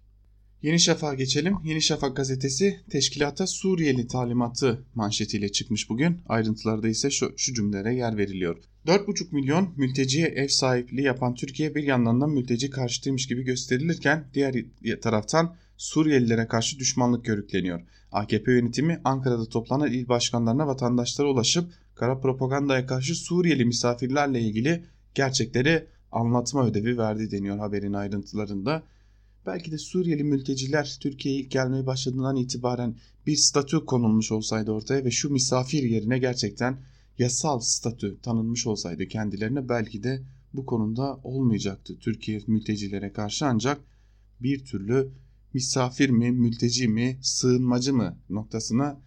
Yeni Şafak'a geçelim. Yeni Şafak gazetesi teşkilata Suriyeli talimatı manşetiyle çıkmış bugün. Ayrıntılarda ise şu, şu cümlelere yer veriliyor. 4,5 milyon mülteciye ev sahipliği yapan Türkiye bir yandan da mülteci karşıtıymış gibi gösterilirken diğer taraftan Suriyelilere karşı düşmanlık körükleniyor. AKP yönetimi Ankara'da toplanan il başkanlarına vatandaşlara ulaşıp kara propagandaya karşı Suriyeli misafirlerle ilgili gerçekleri anlatma ödevi verdi deniyor haberin ayrıntılarında. Belki de Suriyeli mülteciler Türkiye'ye ilk gelmeye başladığından itibaren bir statü konulmuş olsaydı ortaya ve şu misafir yerine gerçekten yasal statü tanınmış olsaydı kendilerine belki de bu konuda olmayacaktı Türkiye mültecilere karşı ancak bir türlü misafir mi, mülteci mi, sığınmacı mı noktasına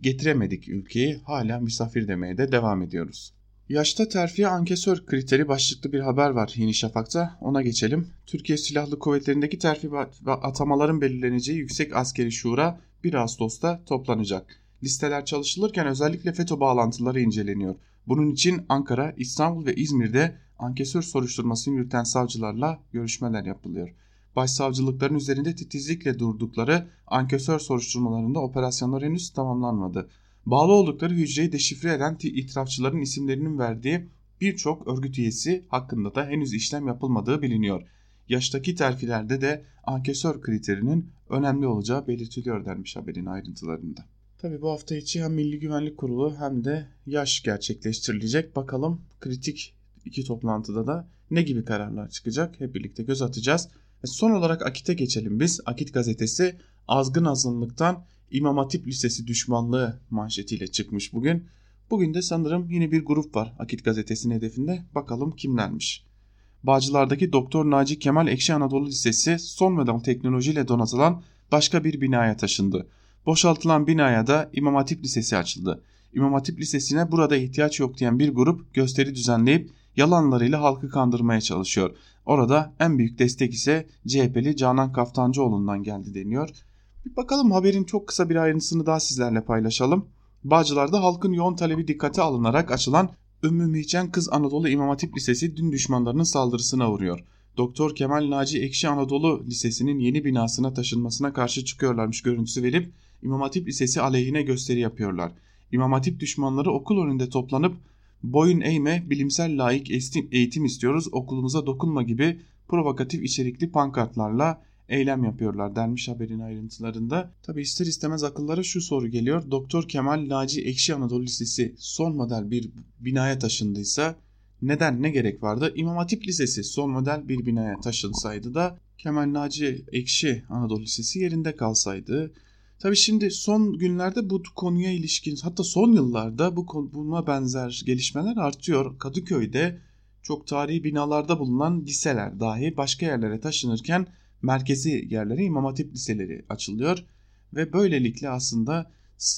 getiremedik ülkeyi hala misafir demeye de devam ediyoruz. Yaşta terfiye ankesör kriteri başlıklı bir haber var Yeni Şafak'ta. Ona geçelim. Türkiye Silahlı Kuvvetleri'ndeki terfi ve atamaların belirleneceği Yüksek Askeri Şura 1 Ağustos'ta toplanacak. Listeler çalışılırken özellikle FETÖ bağlantıları inceleniyor. Bunun için Ankara, İstanbul ve İzmir'de ankesör soruşturmasını yürüten savcılarla görüşmeler yapılıyor. Başsavcılıkların üzerinde titizlikle durdukları ankesör soruşturmalarında operasyonlar henüz tamamlanmadı bağlı oldukları hücreyi deşifre eden itirafçıların isimlerinin verdiği birçok örgüt üyesi hakkında da henüz işlem yapılmadığı biliniyor. Yaştaki terfilerde de ankesör kriterinin önemli olacağı belirtiliyor denmiş haberin ayrıntılarında. Tabi bu hafta içi hem Milli Güvenlik Kurulu hem de yaş gerçekleştirilecek. Bakalım kritik iki toplantıda da ne gibi kararlar çıkacak hep birlikte göz atacağız. Ve son olarak Akit'e geçelim biz. Akit gazetesi azgın azınlıktan İmam Hatip Lisesi düşmanlığı manşetiyle çıkmış bugün. Bugün de sanırım yine bir grup var Akit gazetesinin hedefinde. Bakalım kimlermiş. Bağcılar'daki Doktor Naci Kemal Ekşi Anadolu Lisesi son model teknolojiyle donatılan başka bir binaya taşındı. Boşaltılan binaya da İmam Hatip Lisesi açıldı. İmam Hatip Lisesi'ne burada ihtiyaç yok diyen bir grup gösteri düzenleyip yalanlarıyla halkı kandırmaya çalışıyor. Orada en büyük destek ise CHP'li Canan Kaftancıoğlu'ndan geldi deniyor. Bir bakalım haberin çok kısa bir ayrıntısını daha sizlerle paylaşalım. Bağcılar'da halkın yoğun talebi dikkate alınarak açılan Ümmü Mihcen Kız Anadolu İmam Hatip Lisesi dün düşmanlarının saldırısına uğruyor. Doktor Kemal Naci Ekşi Anadolu Lisesi'nin yeni binasına taşınmasına karşı çıkıyorlarmış görüntüsü verip İmam Hatip Lisesi aleyhine gösteri yapıyorlar. İmam Hatip düşmanları okul önünde toplanıp boyun eğme bilimsel layık eğitim istiyoruz okulumuza dokunma gibi provokatif içerikli pankartlarla eylem yapıyorlar denmiş haberin ayrıntılarında. Tabi ister istemez akıllara şu soru geliyor. Doktor Kemal Naci Ekşi Anadolu Lisesi son model bir binaya taşındıysa Neden ne gerek vardı? İmam Hatip Lisesi son model bir binaya taşınsaydı da Kemal Naci Ekşi Anadolu Lisesi yerinde kalsaydı. Tabi şimdi son günlerde bu konuya ilişkin hatta son yıllarda bu buna benzer gelişmeler artıyor. Kadıköy'de çok tarihi binalarda bulunan liseler dahi başka yerlere taşınırken merkezi yerlere İmam Hatip liseleri açılıyor ve böylelikle aslında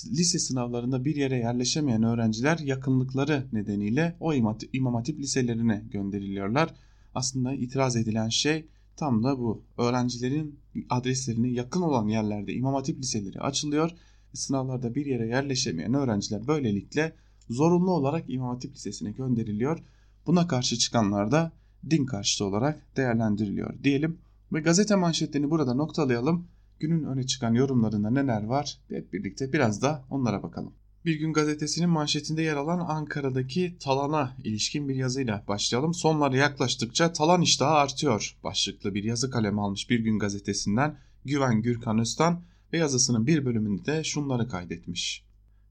lise sınavlarında bir yere yerleşemeyen öğrenciler yakınlıkları nedeniyle o İmam Hatip liselerine gönderiliyorlar. Aslında itiraz edilen şey tam da bu. Öğrencilerin adreslerine yakın olan yerlerde İmam Hatip liseleri açılıyor. Sınavlarda bir yere yerleşemeyen öğrenciler böylelikle zorunlu olarak İmam Hatip Lisesi'ne gönderiliyor. Buna karşı çıkanlar da din karşıtı olarak değerlendiriliyor diyelim. Ve gazete manşetlerini burada noktalayalım. Günün öne çıkan yorumlarında neler var hep birlikte biraz da onlara bakalım. Bir gün gazetesinin manşetinde yer alan Ankara'daki talana ilişkin bir yazıyla başlayalım. Sonlara yaklaştıkça talan iştahı artıyor başlıklı bir yazı kalemi almış Bir Gün gazetesinden Güven Gürkan Öztan ve yazısının bir bölümünde de şunları kaydetmiş.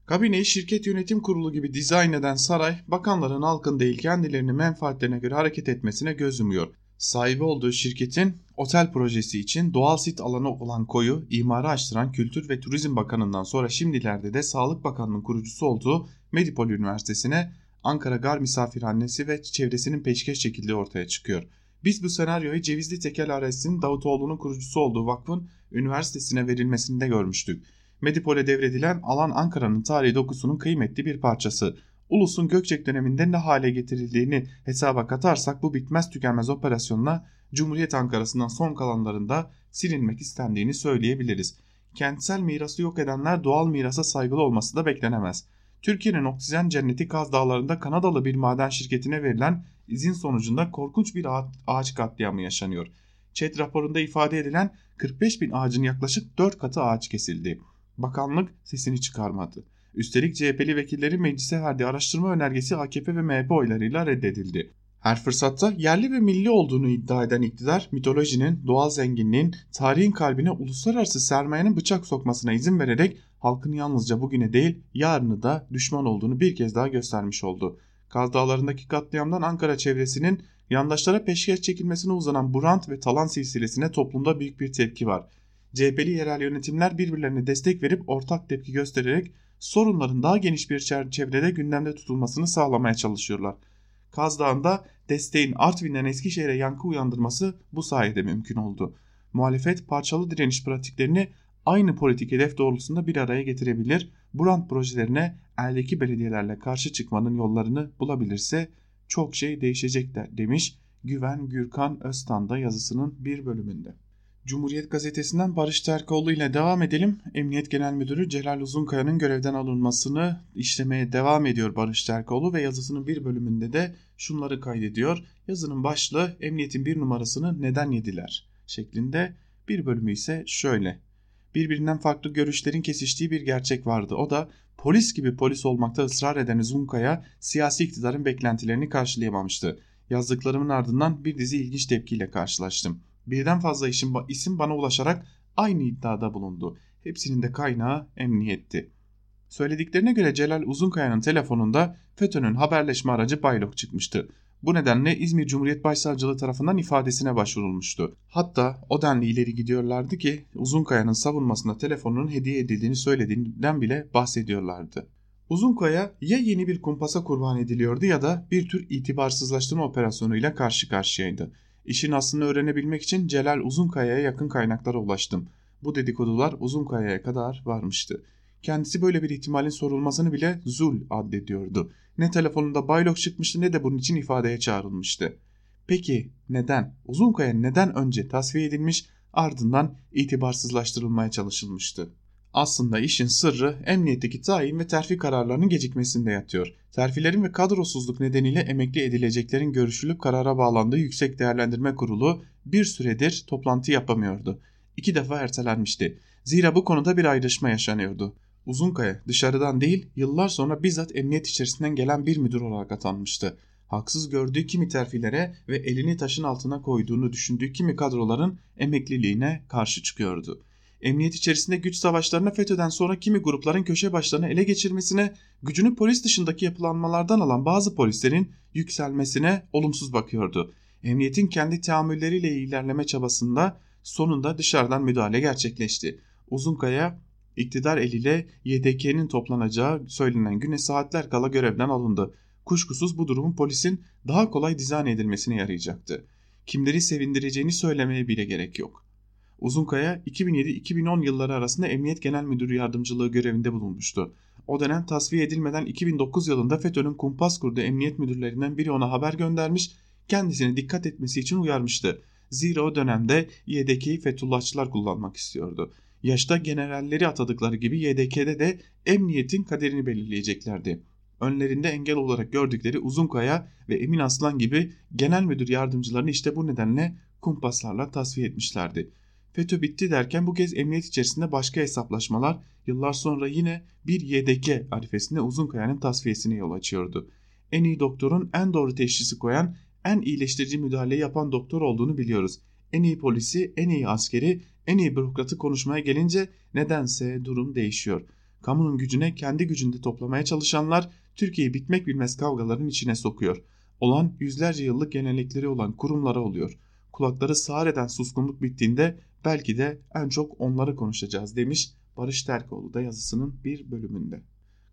Kabineyi şirket yönetim kurulu gibi dizayn eden saray, bakanların halkın değil kendilerini menfaatlerine göre hareket etmesine göz yumuyor. Sahibi olduğu şirketin otel projesi için doğal sit alanı olan koyu imara açtıran Kültür ve Turizm Bakanı'ndan sonra şimdilerde de Sağlık Bakanlığı'nın kurucusu olduğu Medipol Üniversitesi'ne Ankara Gar Misafirhanesi ve çevresinin peşkeş çekildiği ortaya çıkıyor. Biz bu senaryoyu Cevizli Tekel Ares'in Davutoğlu'nun kurucusu olduğu vakfın üniversitesine verilmesinde görmüştük. Medipol'e devredilen alan Ankara'nın tarihi dokusunun kıymetli bir parçası. Ulusun Gökçek döneminde ne hale getirildiğini hesaba katarsak bu bitmez tükenmez operasyonla Cumhuriyet Ankara'sından son kalanlarında silinmek istendiğini söyleyebiliriz. Kentsel mirası yok edenler doğal mirasa saygılı olması da beklenemez. Türkiye'nin oksijen cenneti Kaz Dağları'nda Kanadalı bir maden şirketine verilen izin sonucunda korkunç bir ağaç katliamı yaşanıyor. ÇED raporunda ifade edilen 45 bin ağacın yaklaşık 4 katı ağaç kesildi. Bakanlık sesini çıkarmadı. Üstelik CHP'li vekillerin meclise verdiği araştırma önergesi AKP ve MHP oylarıyla reddedildi. Her fırsatta yerli ve milli olduğunu iddia eden iktidar, mitolojinin, doğal zenginliğin, tarihin kalbine uluslararası sermayenin bıçak sokmasına izin vererek halkın yalnızca bugüne değil yarını da düşman olduğunu bir kez daha göstermiş oldu. Kaz Dağları'ndaki katliamdan Ankara çevresinin yandaşlara peşkeş çekilmesine uzanan Burant ve Talan silsilesine toplumda büyük bir tepki var. CHP'li yerel yönetimler birbirlerine destek verip ortak tepki göstererek sorunların daha geniş bir çevrede gündemde tutulmasını sağlamaya çalışıyorlar. Kaz Dağı'nda desteğin Artvin'den Eskişehir'e yankı uyandırması bu sayede mümkün oldu. Muhalefet parçalı direniş pratiklerini aynı politik hedef doğrultusunda bir araya getirebilir, Brand projelerine eldeki belediyelerle karşı çıkmanın yollarını bulabilirse çok şey değişecek demiş Güven Gürkan Öztan'da yazısının bir bölümünde. Cumhuriyet Gazetesi'nden Barış Terkoğlu ile devam edelim. Emniyet Genel Müdürü Celal Uzunkaya'nın görevden alınmasını işlemeye devam ediyor Barış Terkoğlu ve yazısının bir bölümünde de şunları kaydediyor. Yazının başlığı Emniyetin bir numarasını neden yediler şeklinde bir bölümü ise şöyle. Birbirinden farklı görüşlerin kesiştiği bir gerçek vardı. O da polis gibi polis olmakta ısrar eden Uzunkaya siyasi iktidarın beklentilerini karşılayamamıştı. Yazdıklarımın ardından bir dizi ilginç tepkiyle karşılaştım birden fazla isim, isim bana ulaşarak aynı iddiada bulundu. Hepsinin de kaynağı emniyetti. Söylediklerine göre Celal Uzunkaya'nın telefonunda FETÖ'nün haberleşme aracı Baylok çıkmıştı. Bu nedenle İzmir Cumhuriyet Başsavcılığı tarafından ifadesine başvurulmuştu. Hatta o denli ileri gidiyorlardı ki Uzunkaya'nın savunmasında telefonunun hediye edildiğini söylediğinden bile bahsediyorlardı. Uzunkaya ya yeni bir kumpasa kurban ediliyordu ya da bir tür itibarsızlaştırma operasyonuyla karşı karşıyaydı. İşin aslını öğrenebilmek için Celal Uzunkaya'ya yakın kaynaklara ulaştım. Bu dedikodular Uzunkaya'ya kadar varmıştı. Kendisi böyle bir ihtimalin sorulmasını bile zul addediyordu. Ne telefonunda baylok çıkmıştı ne de bunun için ifadeye çağrılmıştı. Peki neden? Uzunkaya neden önce tasfiye edilmiş ardından itibarsızlaştırılmaya çalışılmıştı? Aslında işin sırrı emniyetteki tayin ve terfi kararlarının gecikmesinde yatıyor. Terfilerin ve kadrosuzluk nedeniyle emekli edileceklerin görüşülüp karara bağlandığı Yüksek Değerlendirme Kurulu bir süredir toplantı yapamıyordu. İki defa ertelenmişti. Zira bu konuda bir ayrışma yaşanıyordu. Uzunkaya dışarıdan değil yıllar sonra bizzat emniyet içerisinden gelen bir müdür olarak atanmıştı. Haksız gördüğü kimi terfilere ve elini taşın altına koyduğunu düşündüğü kimi kadroların emekliliğine karşı çıkıyordu. Emniyet içerisinde güç savaşlarına FETÖ'den sonra kimi grupların köşe başlarını ele geçirmesine, gücünü polis dışındaki yapılanmalardan alan bazı polislerin yükselmesine olumsuz bakıyordu. Emniyetin kendi teamülleriyle ilerleme çabasında sonunda dışarıdan müdahale gerçekleşti. Uzunkaya iktidar eliyle YDK'nin toplanacağı söylenen güne saatler kala görevden alındı. Kuşkusuz bu durumun polisin daha kolay dizayn edilmesine yarayacaktı. Kimleri sevindireceğini söylemeye bile gerek yok. Uzunkaya 2007-2010 yılları arasında Emniyet Genel Müdürü Yardımcılığı görevinde bulunmuştu. O dönem tasfiye edilmeden 2009 yılında FETÖ'nün kumpas kurduğu emniyet müdürlerinden biri ona haber göndermiş, kendisine dikkat etmesi için uyarmıştı. Zira o dönemde YDK'yi Fethullahçılar kullanmak istiyordu. Yaşta generalleri atadıkları gibi YDK'de de emniyetin kaderini belirleyeceklerdi. Önlerinde engel olarak gördükleri Uzunkaya ve Emin Aslan gibi genel müdür yardımcılarını işte bu nedenle kumpaslarla tasfiye etmişlerdi. FETÖ bitti derken bu kez emniyet içerisinde başka hesaplaşmalar yıllar sonra yine bir YDK arifesinde Uzunkaya'nın tasfiyesine yol açıyordu. En iyi doktorun en doğru teşhisi koyan, en iyileştirici müdahaleyi yapan doktor olduğunu biliyoruz. En iyi polisi, en iyi askeri, en iyi bürokratı konuşmaya gelince nedense durum değişiyor. Kamunun gücüne kendi gücünde toplamaya çalışanlar Türkiye'yi bitmek bilmez kavgaların içine sokuyor. Olan yüzlerce yıllık gelenekleri olan kurumlara oluyor. Kulakları sağır eden suskunluk bittiğinde belki de en çok onları konuşacağız demiş Barış Terkoğlu da yazısının bir bölümünde.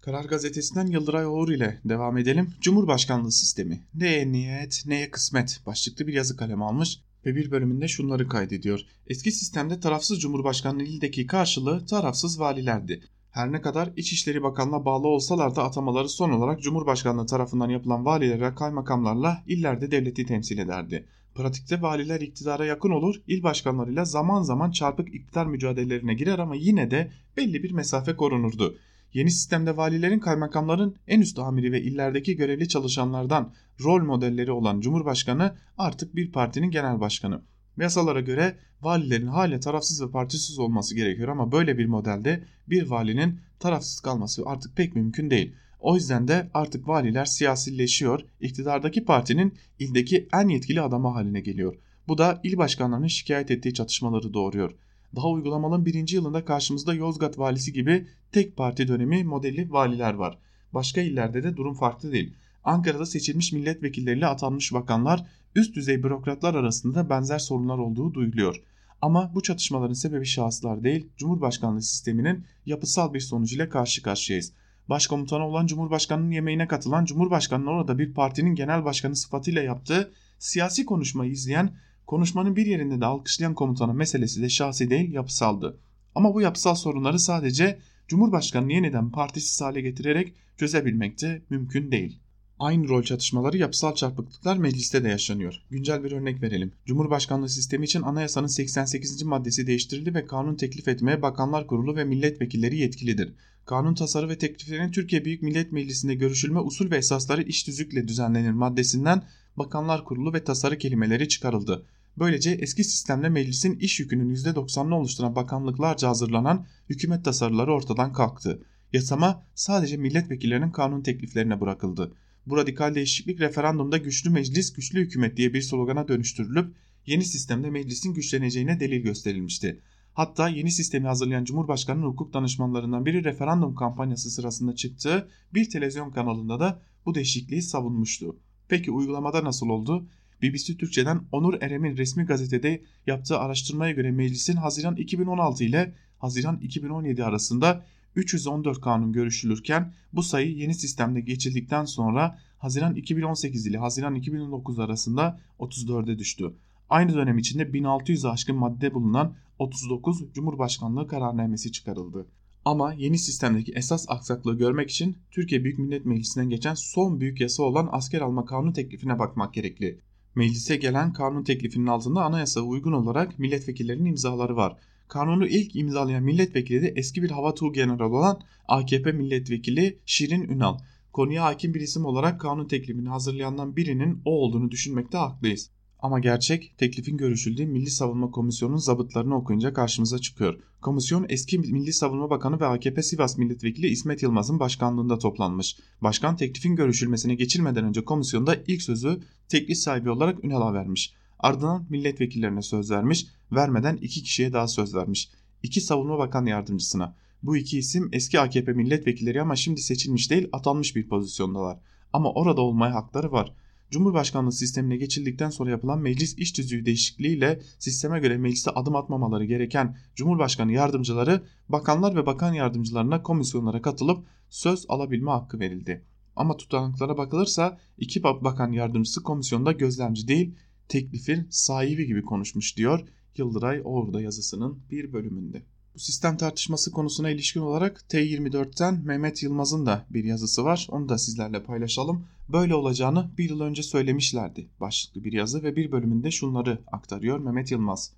Karar Gazetesi'nden Yıldıray Oğur ile devam edelim. Cumhurbaşkanlığı sistemi neye niyet neye kısmet başlıklı bir yazı kalem almış ve bir bölümünde şunları kaydediyor. Eski sistemde tarafsız Cumhurbaşkanlığı ildeki karşılığı tarafsız valilerdi. Her ne kadar İçişleri Bakanlığı'na bağlı olsalar da atamaları son olarak Cumhurbaşkanlığı tarafından yapılan valilere kaymakamlarla illerde devleti temsil ederdi. Pratikte valiler iktidara yakın olur, il başkanlarıyla zaman zaman çarpık iktidar mücadelelerine girer ama yine de belli bir mesafe korunurdu. Yeni sistemde valilerin kaymakamların en üst amiri ve illerdeki görevli çalışanlardan rol modelleri olan Cumhurbaşkanı artık bir partinin genel başkanı. Yasalara göre valilerin hala tarafsız ve partisiz olması gerekiyor ama böyle bir modelde bir valinin tarafsız kalması artık pek mümkün değil. O yüzden de artık valiler siyasileşiyor, iktidardaki partinin ildeki en yetkili adamı haline geliyor. Bu da il başkanlarının şikayet ettiği çatışmaları doğuruyor. Daha uygulamanın birinci yılında karşımızda Yozgat valisi gibi tek parti dönemi modeli valiler var. Başka illerde de durum farklı değil. Ankara'da seçilmiş milletvekilleriyle atanmış bakanlar üst düzey bürokratlar arasında benzer sorunlar olduğu duyuluyor. Ama bu çatışmaların sebebi şahıslar değil, Cumhurbaşkanlığı sisteminin yapısal bir sonucuyla karşı karşıyayız. Başkomutanı olan Cumhurbaşkanı'nın yemeğine katılan Cumhurbaşkanı'nın orada bir partinin genel başkanı sıfatıyla yaptığı siyasi konuşmayı izleyen, konuşmanın bir yerinde de alkışlayan komutanın meselesi de şahsi değil yapısaldı. Ama bu yapısal sorunları sadece Cumhurbaşkanı'nı yeniden partisiz hale getirerek çözebilmek de mümkün değil. Aynı rol çatışmaları yapısal çarpıklıklar mecliste de yaşanıyor. Güncel bir örnek verelim. Cumhurbaşkanlığı sistemi için anayasanın 88. maddesi değiştirildi ve kanun teklif etmeye Bakanlar Kurulu ve milletvekilleri yetkilidir. Kanun tasarı ve tekliflerin Türkiye Büyük Millet Meclisi'nde görüşülme usul ve esasları iş tüzükle düzenlenir maddesinden Bakanlar Kurulu ve tasarı kelimeleri çıkarıldı. Böylece eski sistemle meclisin iş yükünün %90'ını oluşturan bakanlıklarca hazırlanan hükümet tasarıları ortadan kalktı. Yasama sadece milletvekillerinin kanun tekliflerine bırakıldı. Bu radikal değişiklik referandumda güçlü meclis güçlü hükümet diye bir slogana dönüştürülüp yeni sistemde meclisin güçleneceğine delil gösterilmişti. Hatta yeni sistemi hazırlayan Cumhurbaşkanı'nın hukuk danışmanlarından biri referandum kampanyası sırasında çıktığı bir televizyon kanalında da bu değişikliği savunmuştu. Peki uygulamada nasıl oldu? BBC Türkçe'den Onur Erem'in resmi gazetede yaptığı araştırmaya göre meclisin Haziran 2016 ile Haziran 2017 arasında 314 kanun görüşülürken bu sayı yeni sistemde geçildikten sonra Haziran 2018 ile Haziran 2019 arasında 34'e düştü. Aynı dönem içinde 1600 aşkın madde bulunan 39 Cumhurbaşkanlığı kararnamesi çıkarıldı. Ama yeni sistemdeki esas aksaklığı görmek için Türkiye Büyük Millet Meclisi'nden geçen son büyük yasa olan asker alma kanun teklifine bakmak gerekli. Meclise gelen kanun teklifinin altında anayasa uygun olarak milletvekillerinin imzaları var. Kanunu ilk imzalayan milletvekili de eski bir hava tuğ general olan AKP milletvekili Şirin Ünal. Konuya hakim bir isim olarak kanun teklifini hazırlayandan birinin o olduğunu düşünmekte haklıyız. Ama gerçek teklifin görüşüldüğü Milli Savunma Komisyonu'nun zabıtlarını okuyunca karşımıza çıkıyor. Komisyon eski Milli Savunma Bakanı ve AKP Sivas Milletvekili İsmet Yılmaz'ın başkanlığında toplanmış. Başkan teklifin görüşülmesine geçilmeden önce komisyonda ilk sözü teklif sahibi olarak Ünal'a vermiş. Ardından milletvekillerine söz vermiş, vermeden iki kişiye daha söz vermiş. iki savunma bakan yardımcısına. Bu iki isim eski AKP milletvekilleri ama şimdi seçilmiş değil atanmış bir pozisyondalar. Ama orada olmaya hakları var. Cumhurbaşkanlığı sistemine geçildikten sonra yapılan meclis iş tüzüğü değişikliğiyle sisteme göre mecliste adım atmamaları gereken Cumhurbaşkanı yardımcıları bakanlar ve bakan yardımcılarına komisyonlara katılıp söz alabilme hakkı verildi. Ama tutanaklara bakılırsa iki bakan yardımcısı komisyonda gözlemci değil teklifin sahibi gibi konuşmuş diyor Yıldıray Orada yazısının bir bölümünde. Bu sistem tartışması konusuna ilişkin olarak T24'ten Mehmet Yılmaz'ın da bir yazısı var. Onu da sizlerle paylaşalım. Böyle olacağını bir yıl önce söylemişlerdi başlıklı bir yazı ve bir bölümünde şunları aktarıyor Mehmet Yılmaz.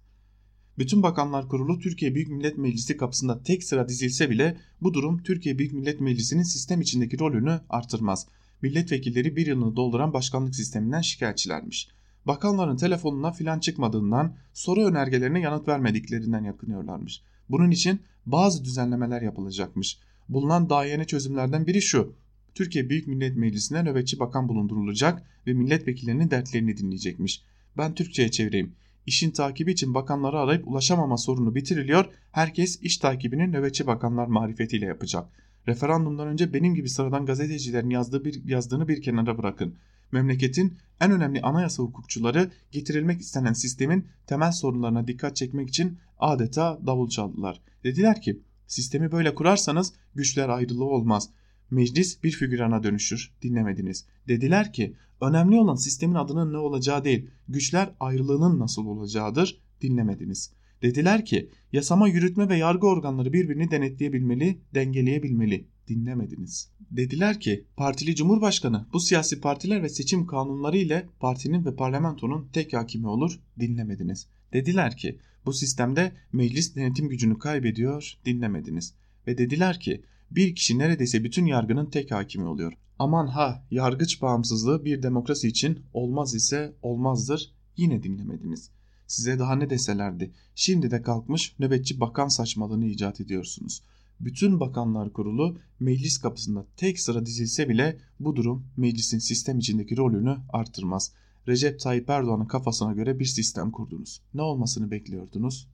Bütün Bakanlar Kurulu Türkiye Büyük Millet Meclisi kapısında tek sıra dizilse bile bu durum Türkiye Büyük Millet Meclisi'nin sistem içindeki rolünü artırmaz. Milletvekilleri bir yılını dolduran başkanlık sisteminden şikayetçilermiş. Bakanların telefonuna filan çıkmadığından, soru önergelerine yanıt vermediklerinden yakınıyorlarmış. Bunun için bazı düzenlemeler yapılacakmış. Bulunan daha yeni çözümlerden biri şu. Türkiye Büyük Millet Meclisi'ne nöbetçi bakan bulundurulacak ve milletvekillerinin dertlerini dinleyecekmiş. Ben Türkçe'ye çevireyim. İşin takibi için bakanları arayıp ulaşamama sorunu bitiriliyor. Herkes iş takibini nöbetçi bakanlar marifetiyle yapacak. Referandumdan önce benim gibi sıradan gazetecilerin yazdığı bir, yazdığını bir kenara bırakın. Memleketin en önemli anayasa hukukçuları getirilmek istenen sistemin temel sorunlarına dikkat çekmek için adeta davul çaldılar. Dediler ki sistemi böyle kurarsanız güçler ayrılığı olmaz. Meclis bir figürana dönüşür. Dinlemediniz. Dediler ki önemli olan sistemin adının ne olacağı değil güçler ayrılığının nasıl olacağıdır. Dinlemediniz. Dediler ki yasama yürütme ve yargı organları birbirini denetleyebilmeli, dengeleyebilmeli. Dinlemediniz. Dediler ki partili cumhurbaşkanı bu siyasi partiler ve seçim kanunları ile partinin ve parlamentonun tek hakimi olur. Dinlemediniz. Dediler ki bu sistemde meclis denetim gücünü kaybediyor. Dinlemediniz. Ve dediler ki bir kişi neredeyse bütün yargının tek hakimi oluyor. Aman ha yargıç bağımsızlığı bir demokrasi için olmaz ise olmazdır. Yine dinlemediniz. Size daha ne deselerdi. Şimdi de kalkmış nöbetçi bakan saçmalığını icat ediyorsunuz. Bütün bakanlar kurulu meclis kapısında tek sıra dizilse bile bu durum meclisin sistem içindeki rolünü artırmaz. Recep Tayyip Erdoğan'ın kafasına göre bir sistem kurdunuz. Ne olmasını bekliyordunuz?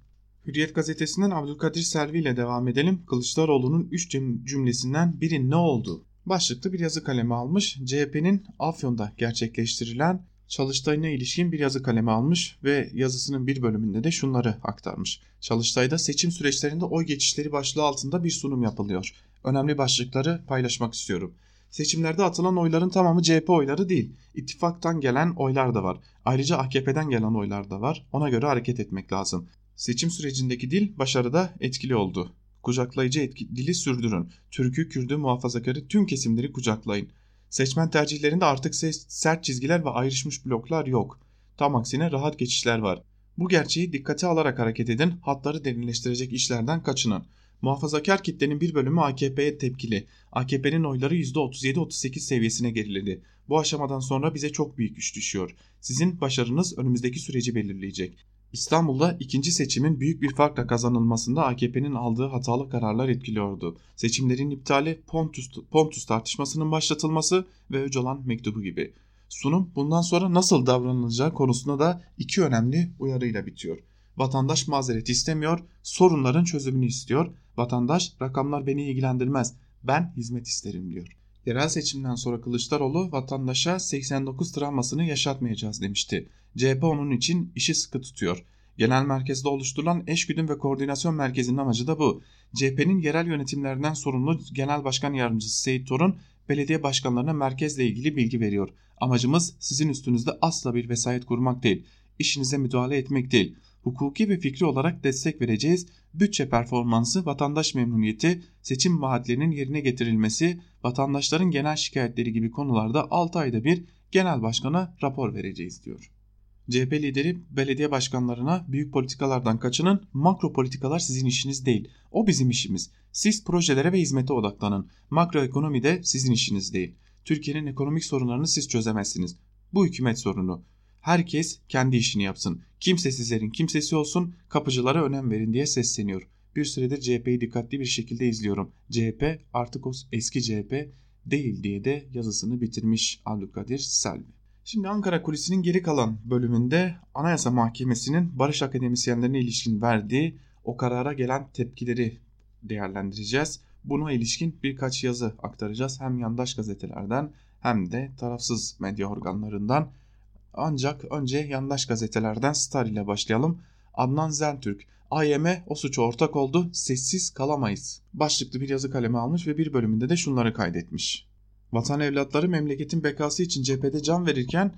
Hürriyet gazetesinden Abdülkadir Selvi ile devam edelim. Kılıçdaroğlu'nun 3 cümlesinden biri ne oldu? Başlıklı bir yazı kalemi almış. CHP'nin Afyon'da gerçekleştirilen Çalıştay'ına ilişkin bir yazı kaleme almış ve yazısının bir bölümünde de şunları aktarmış. Çalıştay'da seçim süreçlerinde oy geçişleri başlığı altında bir sunum yapılıyor. Önemli başlıkları paylaşmak istiyorum. Seçimlerde atılan oyların tamamı CHP oyları değil. İttifaktan gelen oylar da var. Ayrıca AKP'den gelen oylar da var. Ona göre hareket etmek lazım. Seçim sürecindeki dil başarıda etkili oldu. Kucaklayıcı etki, dili sürdürün. Türk'ü, Kürd'ü, muhafazakarı tüm kesimleri kucaklayın. Seçmen tercihlerinde artık sert çizgiler ve ayrışmış bloklar yok. Tam aksine rahat geçişler var. Bu gerçeği dikkate alarak hareket edin, hatları derinleştirecek işlerden kaçının. Muhafazakar kitlenin bir bölümü AKP'ye tepkili. AKP'nin oyları %37-38 seviyesine geriledi. Bu aşamadan sonra bize çok büyük güç düşüyor. Sizin başarınız önümüzdeki süreci belirleyecek. İstanbul'da ikinci seçimin büyük bir farkla kazanılmasında AKP'nin aldığı hatalı kararlar etkiliyordu. Seçimlerin iptali, Pontus, Pontus tartışmasının başlatılması ve Öcalan mektubu gibi. Sunum bundan sonra nasıl davranılacağı konusunda da iki önemli uyarıyla bitiyor. Vatandaş mazeret istemiyor, sorunların çözümünü istiyor. Vatandaş rakamlar beni ilgilendirmez, ben hizmet isterim diyor. Yerel seçimden sonra Kılıçdaroğlu vatandaşa 89 travmasını yaşatmayacağız demişti. CHP onun için işi sıkı tutuyor. Genel merkezde oluşturulan eşgüdüm ve koordinasyon merkezinin amacı da bu. CHP'nin yerel yönetimlerden sorumlu Genel Başkan Yardımcısı Seyit Torun belediye başkanlarına merkezle ilgili bilgi veriyor. Amacımız sizin üstünüzde asla bir vesayet kurmak değil, işinize müdahale etmek değil hukuki ve fikri olarak destek vereceğiz. Bütçe performansı, vatandaş memnuniyeti, seçim vaatlerinin yerine getirilmesi, vatandaşların genel şikayetleri gibi konularda 6 ayda bir genel başkana rapor vereceğiz diyor. CHP lideri belediye başkanlarına büyük politikalardan kaçının, makro politikalar sizin işiniz değil. O bizim işimiz. Siz projelere ve hizmete odaklanın. Makro ekonomi de sizin işiniz değil. Türkiye'nin ekonomik sorunlarını siz çözemezsiniz. Bu hükümet sorunu. Herkes kendi işini yapsın. Kimsesizlerin kimsesi olsun, kapıcılara önem verin diye sesleniyor. Bir süredir CHP'yi dikkatli bir şekilde izliyorum. CHP artık o eski CHP değil diye de yazısını bitirmiş Abdülkadir Selvi. Şimdi Ankara Kulisi'nin geri kalan bölümünde Anayasa Mahkemesi'nin barış akademisyenlerine ilişkin verdiği o karara gelen tepkileri değerlendireceğiz. Buna ilişkin birkaç yazı aktaracağız hem yandaş gazetelerden hem de tarafsız medya organlarından. Ancak önce yandaş gazetelerden Star ile başlayalım. Adnan Zentürk, AYM o suça ortak oldu, sessiz kalamayız. Başlıklı bir yazı kaleme almış ve bir bölümünde de şunları kaydetmiş. Vatan evlatları memleketin bekası için cephede can verirken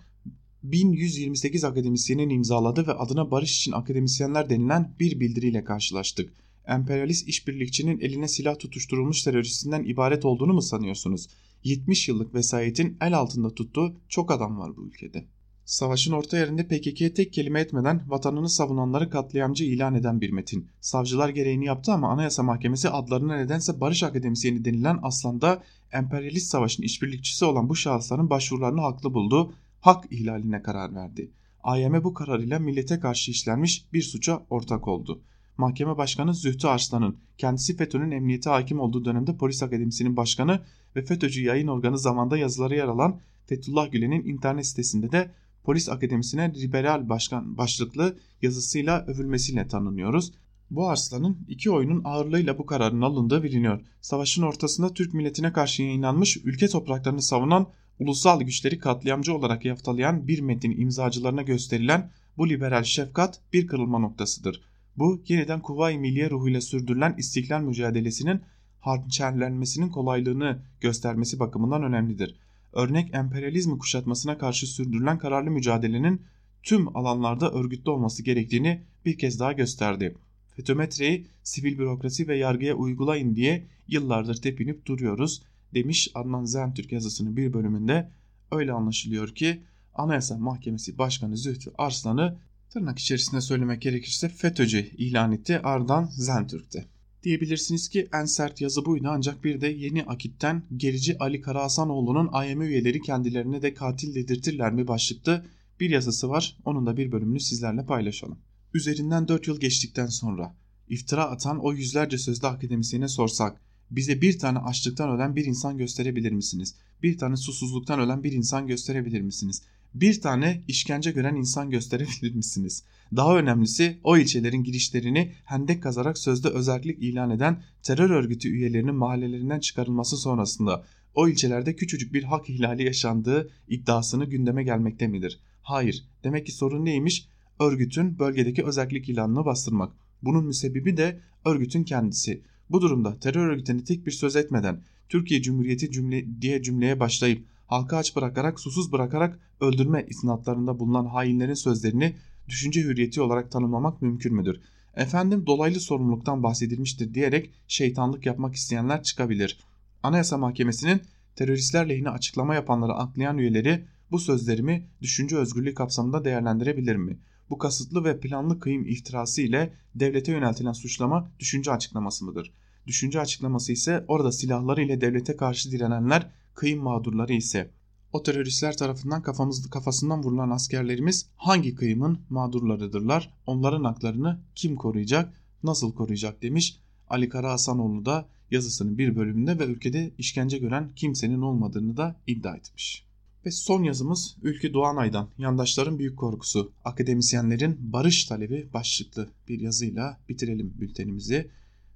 1128 akademisyenin imzaladığı ve adına barış için akademisyenler denilen bir bildiriyle karşılaştık. Emperyalist işbirlikçinin eline silah tutuşturulmuş teröristinden ibaret olduğunu mu sanıyorsunuz? 70 yıllık vesayetin el altında tuttuğu çok adam var bu ülkede. Savaşın orta yerinde PKK'ye tek kelime etmeden vatanını savunanları katliamcı ilan eden bir metin. Savcılar gereğini yaptı ama Anayasa Mahkemesi adlarına nedense Barış Akademisyeni denilen aslanda emperyalist savaşın işbirlikçisi olan bu şahısların başvurularını haklı buldu, hak ihlaline karar verdi. AYM bu kararıyla millete karşı işlenmiş bir suça ortak oldu. Mahkeme Başkanı Zühtü Arslan'ın kendisi FETÖ'nün emniyete hakim olduğu dönemde Polis Akademisi'nin başkanı ve FETÖ'cü yayın organı zamanda yazıları yer alan Fethullah Gülen'in internet sitesinde de Polis Akademisi'ne liberal başkan başlıklı yazısıyla övülmesiyle tanınıyoruz. Bu Arslan'ın iki oyunun ağırlığıyla bu kararın alındığı biliniyor. Savaşın ortasında Türk milletine karşı yayınlanmış ülke topraklarını savunan ulusal güçleri katliamcı olarak yaftalayan bir metnin imzacılarına gösterilen bu liberal şefkat bir kırılma noktasıdır. Bu yeniden Kuvayi Milliye ruhuyla sürdürülen istiklal mücadelesinin hançerlenmesinin kolaylığını göstermesi bakımından önemlidir. Örnek emperyalizmi kuşatmasına karşı sürdürülen kararlı mücadelenin tüm alanlarda örgütlü olması gerektiğini bir kez daha gösterdi. FETÖ-METRE'yi sivil bürokrasi ve yargıya uygulayın diye yıllardır tepinip duruyoruz demiş Adnan Zentürk yazısının bir bölümünde. Öyle anlaşılıyor ki Anayasa Mahkemesi Başkanı Zühtü Arslan'ı tırnak içerisinde söylemek gerekirse FETÖ'cü ilan etti Ardan Zentürk'te. Diyebilirsiniz ki en sert yazı buydu ancak bir de yeni akitten gerici Ali Karahasanoğlu'nun AYM üyeleri kendilerine de katil dedirtirler mi başlıklı bir yazısı var. Onun da bir bölümünü sizlerle paylaşalım. Üzerinden 4 yıl geçtikten sonra iftira atan o yüzlerce sözde akademisyene sorsak bize bir tane açlıktan ölen bir insan gösterebilir misiniz? Bir tane susuzluktan ölen bir insan gösterebilir misiniz? Bir tane işkence gören insan gösterebilir misiniz? Daha önemlisi o ilçelerin girişlerini hendek kazarak sözde özellik ilan eden terör örgütü üyelerinin mahallelerinden çıkarılması sonrasında o ilçelerde küçücük bir hak ihlali yaşandığı iddiasını gündeme gelmekte midir? Hayır. Demek ki sorun neymiş? Örgütün bölgedeki özellik ilanını bastırmak. Bunun müsebbibi de örgütün kendisi. Bu durumda terör örgütüne tek bir söz etmeden Türkiye Cumhuriyeti cümle diye cümleye başlayıp halka aç bırakarak susuz bırakarak öldürme isnatlarında bulunan hainlerin sözlerini düşünce hürriyeti olarak tanımlamak mümkün müdür? Efendim dolaylı sorumluluktan bahsedilmiştir diyerek şeytanlık yapmak isteyenler çıkabilir. Anayasa Mahkemesi'nin teröristler lehine açıklama yapanları aklayan üyeleri bu sözlerimi düşünce özgürlüğü kapsamında değerlendirebilir mi? Bu kasıtlı ve planlı kıyım iftirası ile devlete yöneltilen suçlama düşünce açıklaması mıdır? Düşünce açıklaması ise orada silahları ile devlete karşı direnenler kıyım mağdurları ise o teröristler tarafından kafamız, kafasından vurulan askerlerimiz hangi kıyımın mağdurlarıdırlar? Onların haklarını kim koruyacak? Nasıl koruyacak demiş Ali Kara Hasanoğlu da yazısının bir bölümünde ve ülkede işkence gören kimsenin olmadığını da iddia etmiş. Ve son yazımız Ülkü Doğanay'dan yandaşların büyük korkusu akademisyenlerin barış talebi başlıklı bir yazıyla bitirelim bültenimizi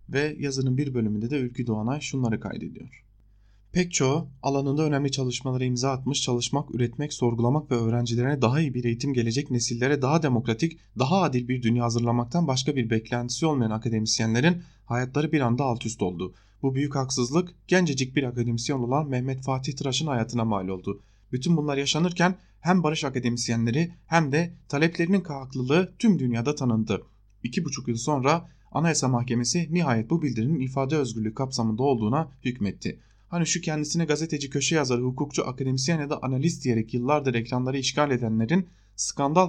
ve yazının bir bölümünde de Ülkü Doğanay şunları kaydediyor. Pek çoğu alanında önemli çalışmalara imza atmış, çalışmak, üretmek, sorgulamak ve öğrencilerine daha iyi bir eğitim gelecek nesillere daha demokratik, daha adil bir dünya hazırlamaktan başka bir beklentisi olmayan akademisyenlerin hayatları bir anda alt üst oldu. Bu büyük haksızlık gencecik bir akademisyen olan Mehmet Fatih Tıraş'ın hayatına mal oldu. Bütün bunlar yaşanırken hem barış akademisyenleri hem de taleplerinin haklılığı tüm dünyada tanındı. İki buçuk yıl sonra Anayasa Mahkemesi nihayet bu bildirinin ifade özgürlüğü kapsamında olduğuna hükmetti. Hani şu kendisine gazeteci, köşe yazarı, hukukçu, akademisyen ya da analist diyerek yıllardır ekranları işgal edenlerin skandal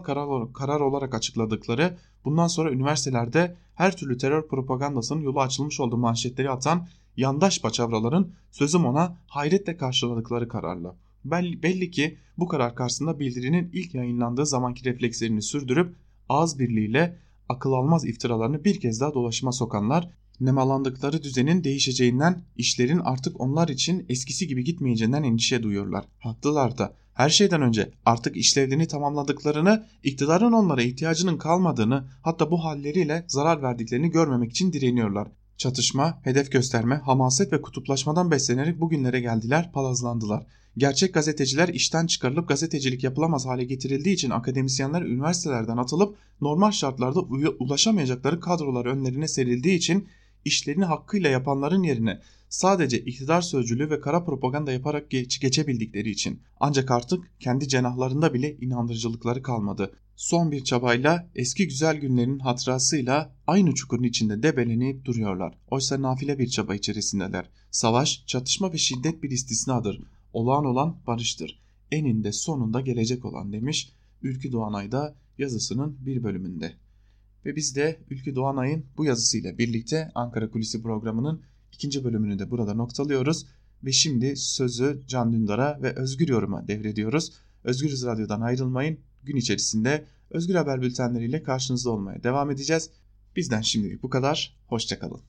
karar, olarak açıkladıkları, bundan sonra üniversitelerde her türlü terör propagandasının yolu açılmış olduğu manşetleri atan yandaş paçavraların sözüm ona hayretle karşıladıkları kararla. Belli, belli ki bu karar karşısında bildirinin ilk yayınlandığı zamanki reflekslerini sürdürüp ağız birliğiyle akıl almaz iftiralarını bir kez daha dolaşıma sokanlar nemalandıkları düzenin değişeceğinden işlerin artık onlar için eskisi gibi gitmeyeceğinden endişe duyuyorlar. Haklılar da Her şeyden önce artık işlevlerini tamamladıklarını, iktidarın onlara ihtiyacının kalmadığını, hatta bu halleriyle zarar verdiklerini görmemek için direniyorlar. Çatışma, hedef gösterme, hamaset ve kutuplaşmadan beslenerek bugünlere geldiler, palazlandılar. Gerçek gazeteciler işten çıkarılıp gazetecilik yapılamaz hale getirildiği için akademisyenler üniversitelerden atılıp normal şartlarda ulaşamayacakları kadrolar önlerine serildiği için işlerini hakkıyla yapanların yerine sadece iktidar sözcülüğü ve kara propaganda yaparak geç, geçebildikleri için ancak artık kendi cenahlarında bile inandırıcılıkları kalmadı. Son bir çabayla eski güzel günlerin hatırasıyla aynı çukurun içinde debelenip duruyorlar. Oysa nafile bir çaba içerisindeler. Savaş, çatışma ve şiddet bir istisnadır. Olağan olan barıştır. Eninde sonunda gelecek olan demiş Ülkü Doğanay da yazısının bir bölümünde. Ve biz de Ülkü Doğanay'ın bu yazısıyla birlikte Ankara Kulisi programının ikinci bölümünü de burada noktalıyoruz. Ve şimdi sözü Can Dündar'a ve Özgür Yorum'a devrediyoruz. Özgür Radyo'dan ayrılmayın. Gün içerisinde Özgür Haber bültenleriyle karşınızda olmaya devam edeceğiz. Bizden şimdilik bu kadar. Hoşçakalın.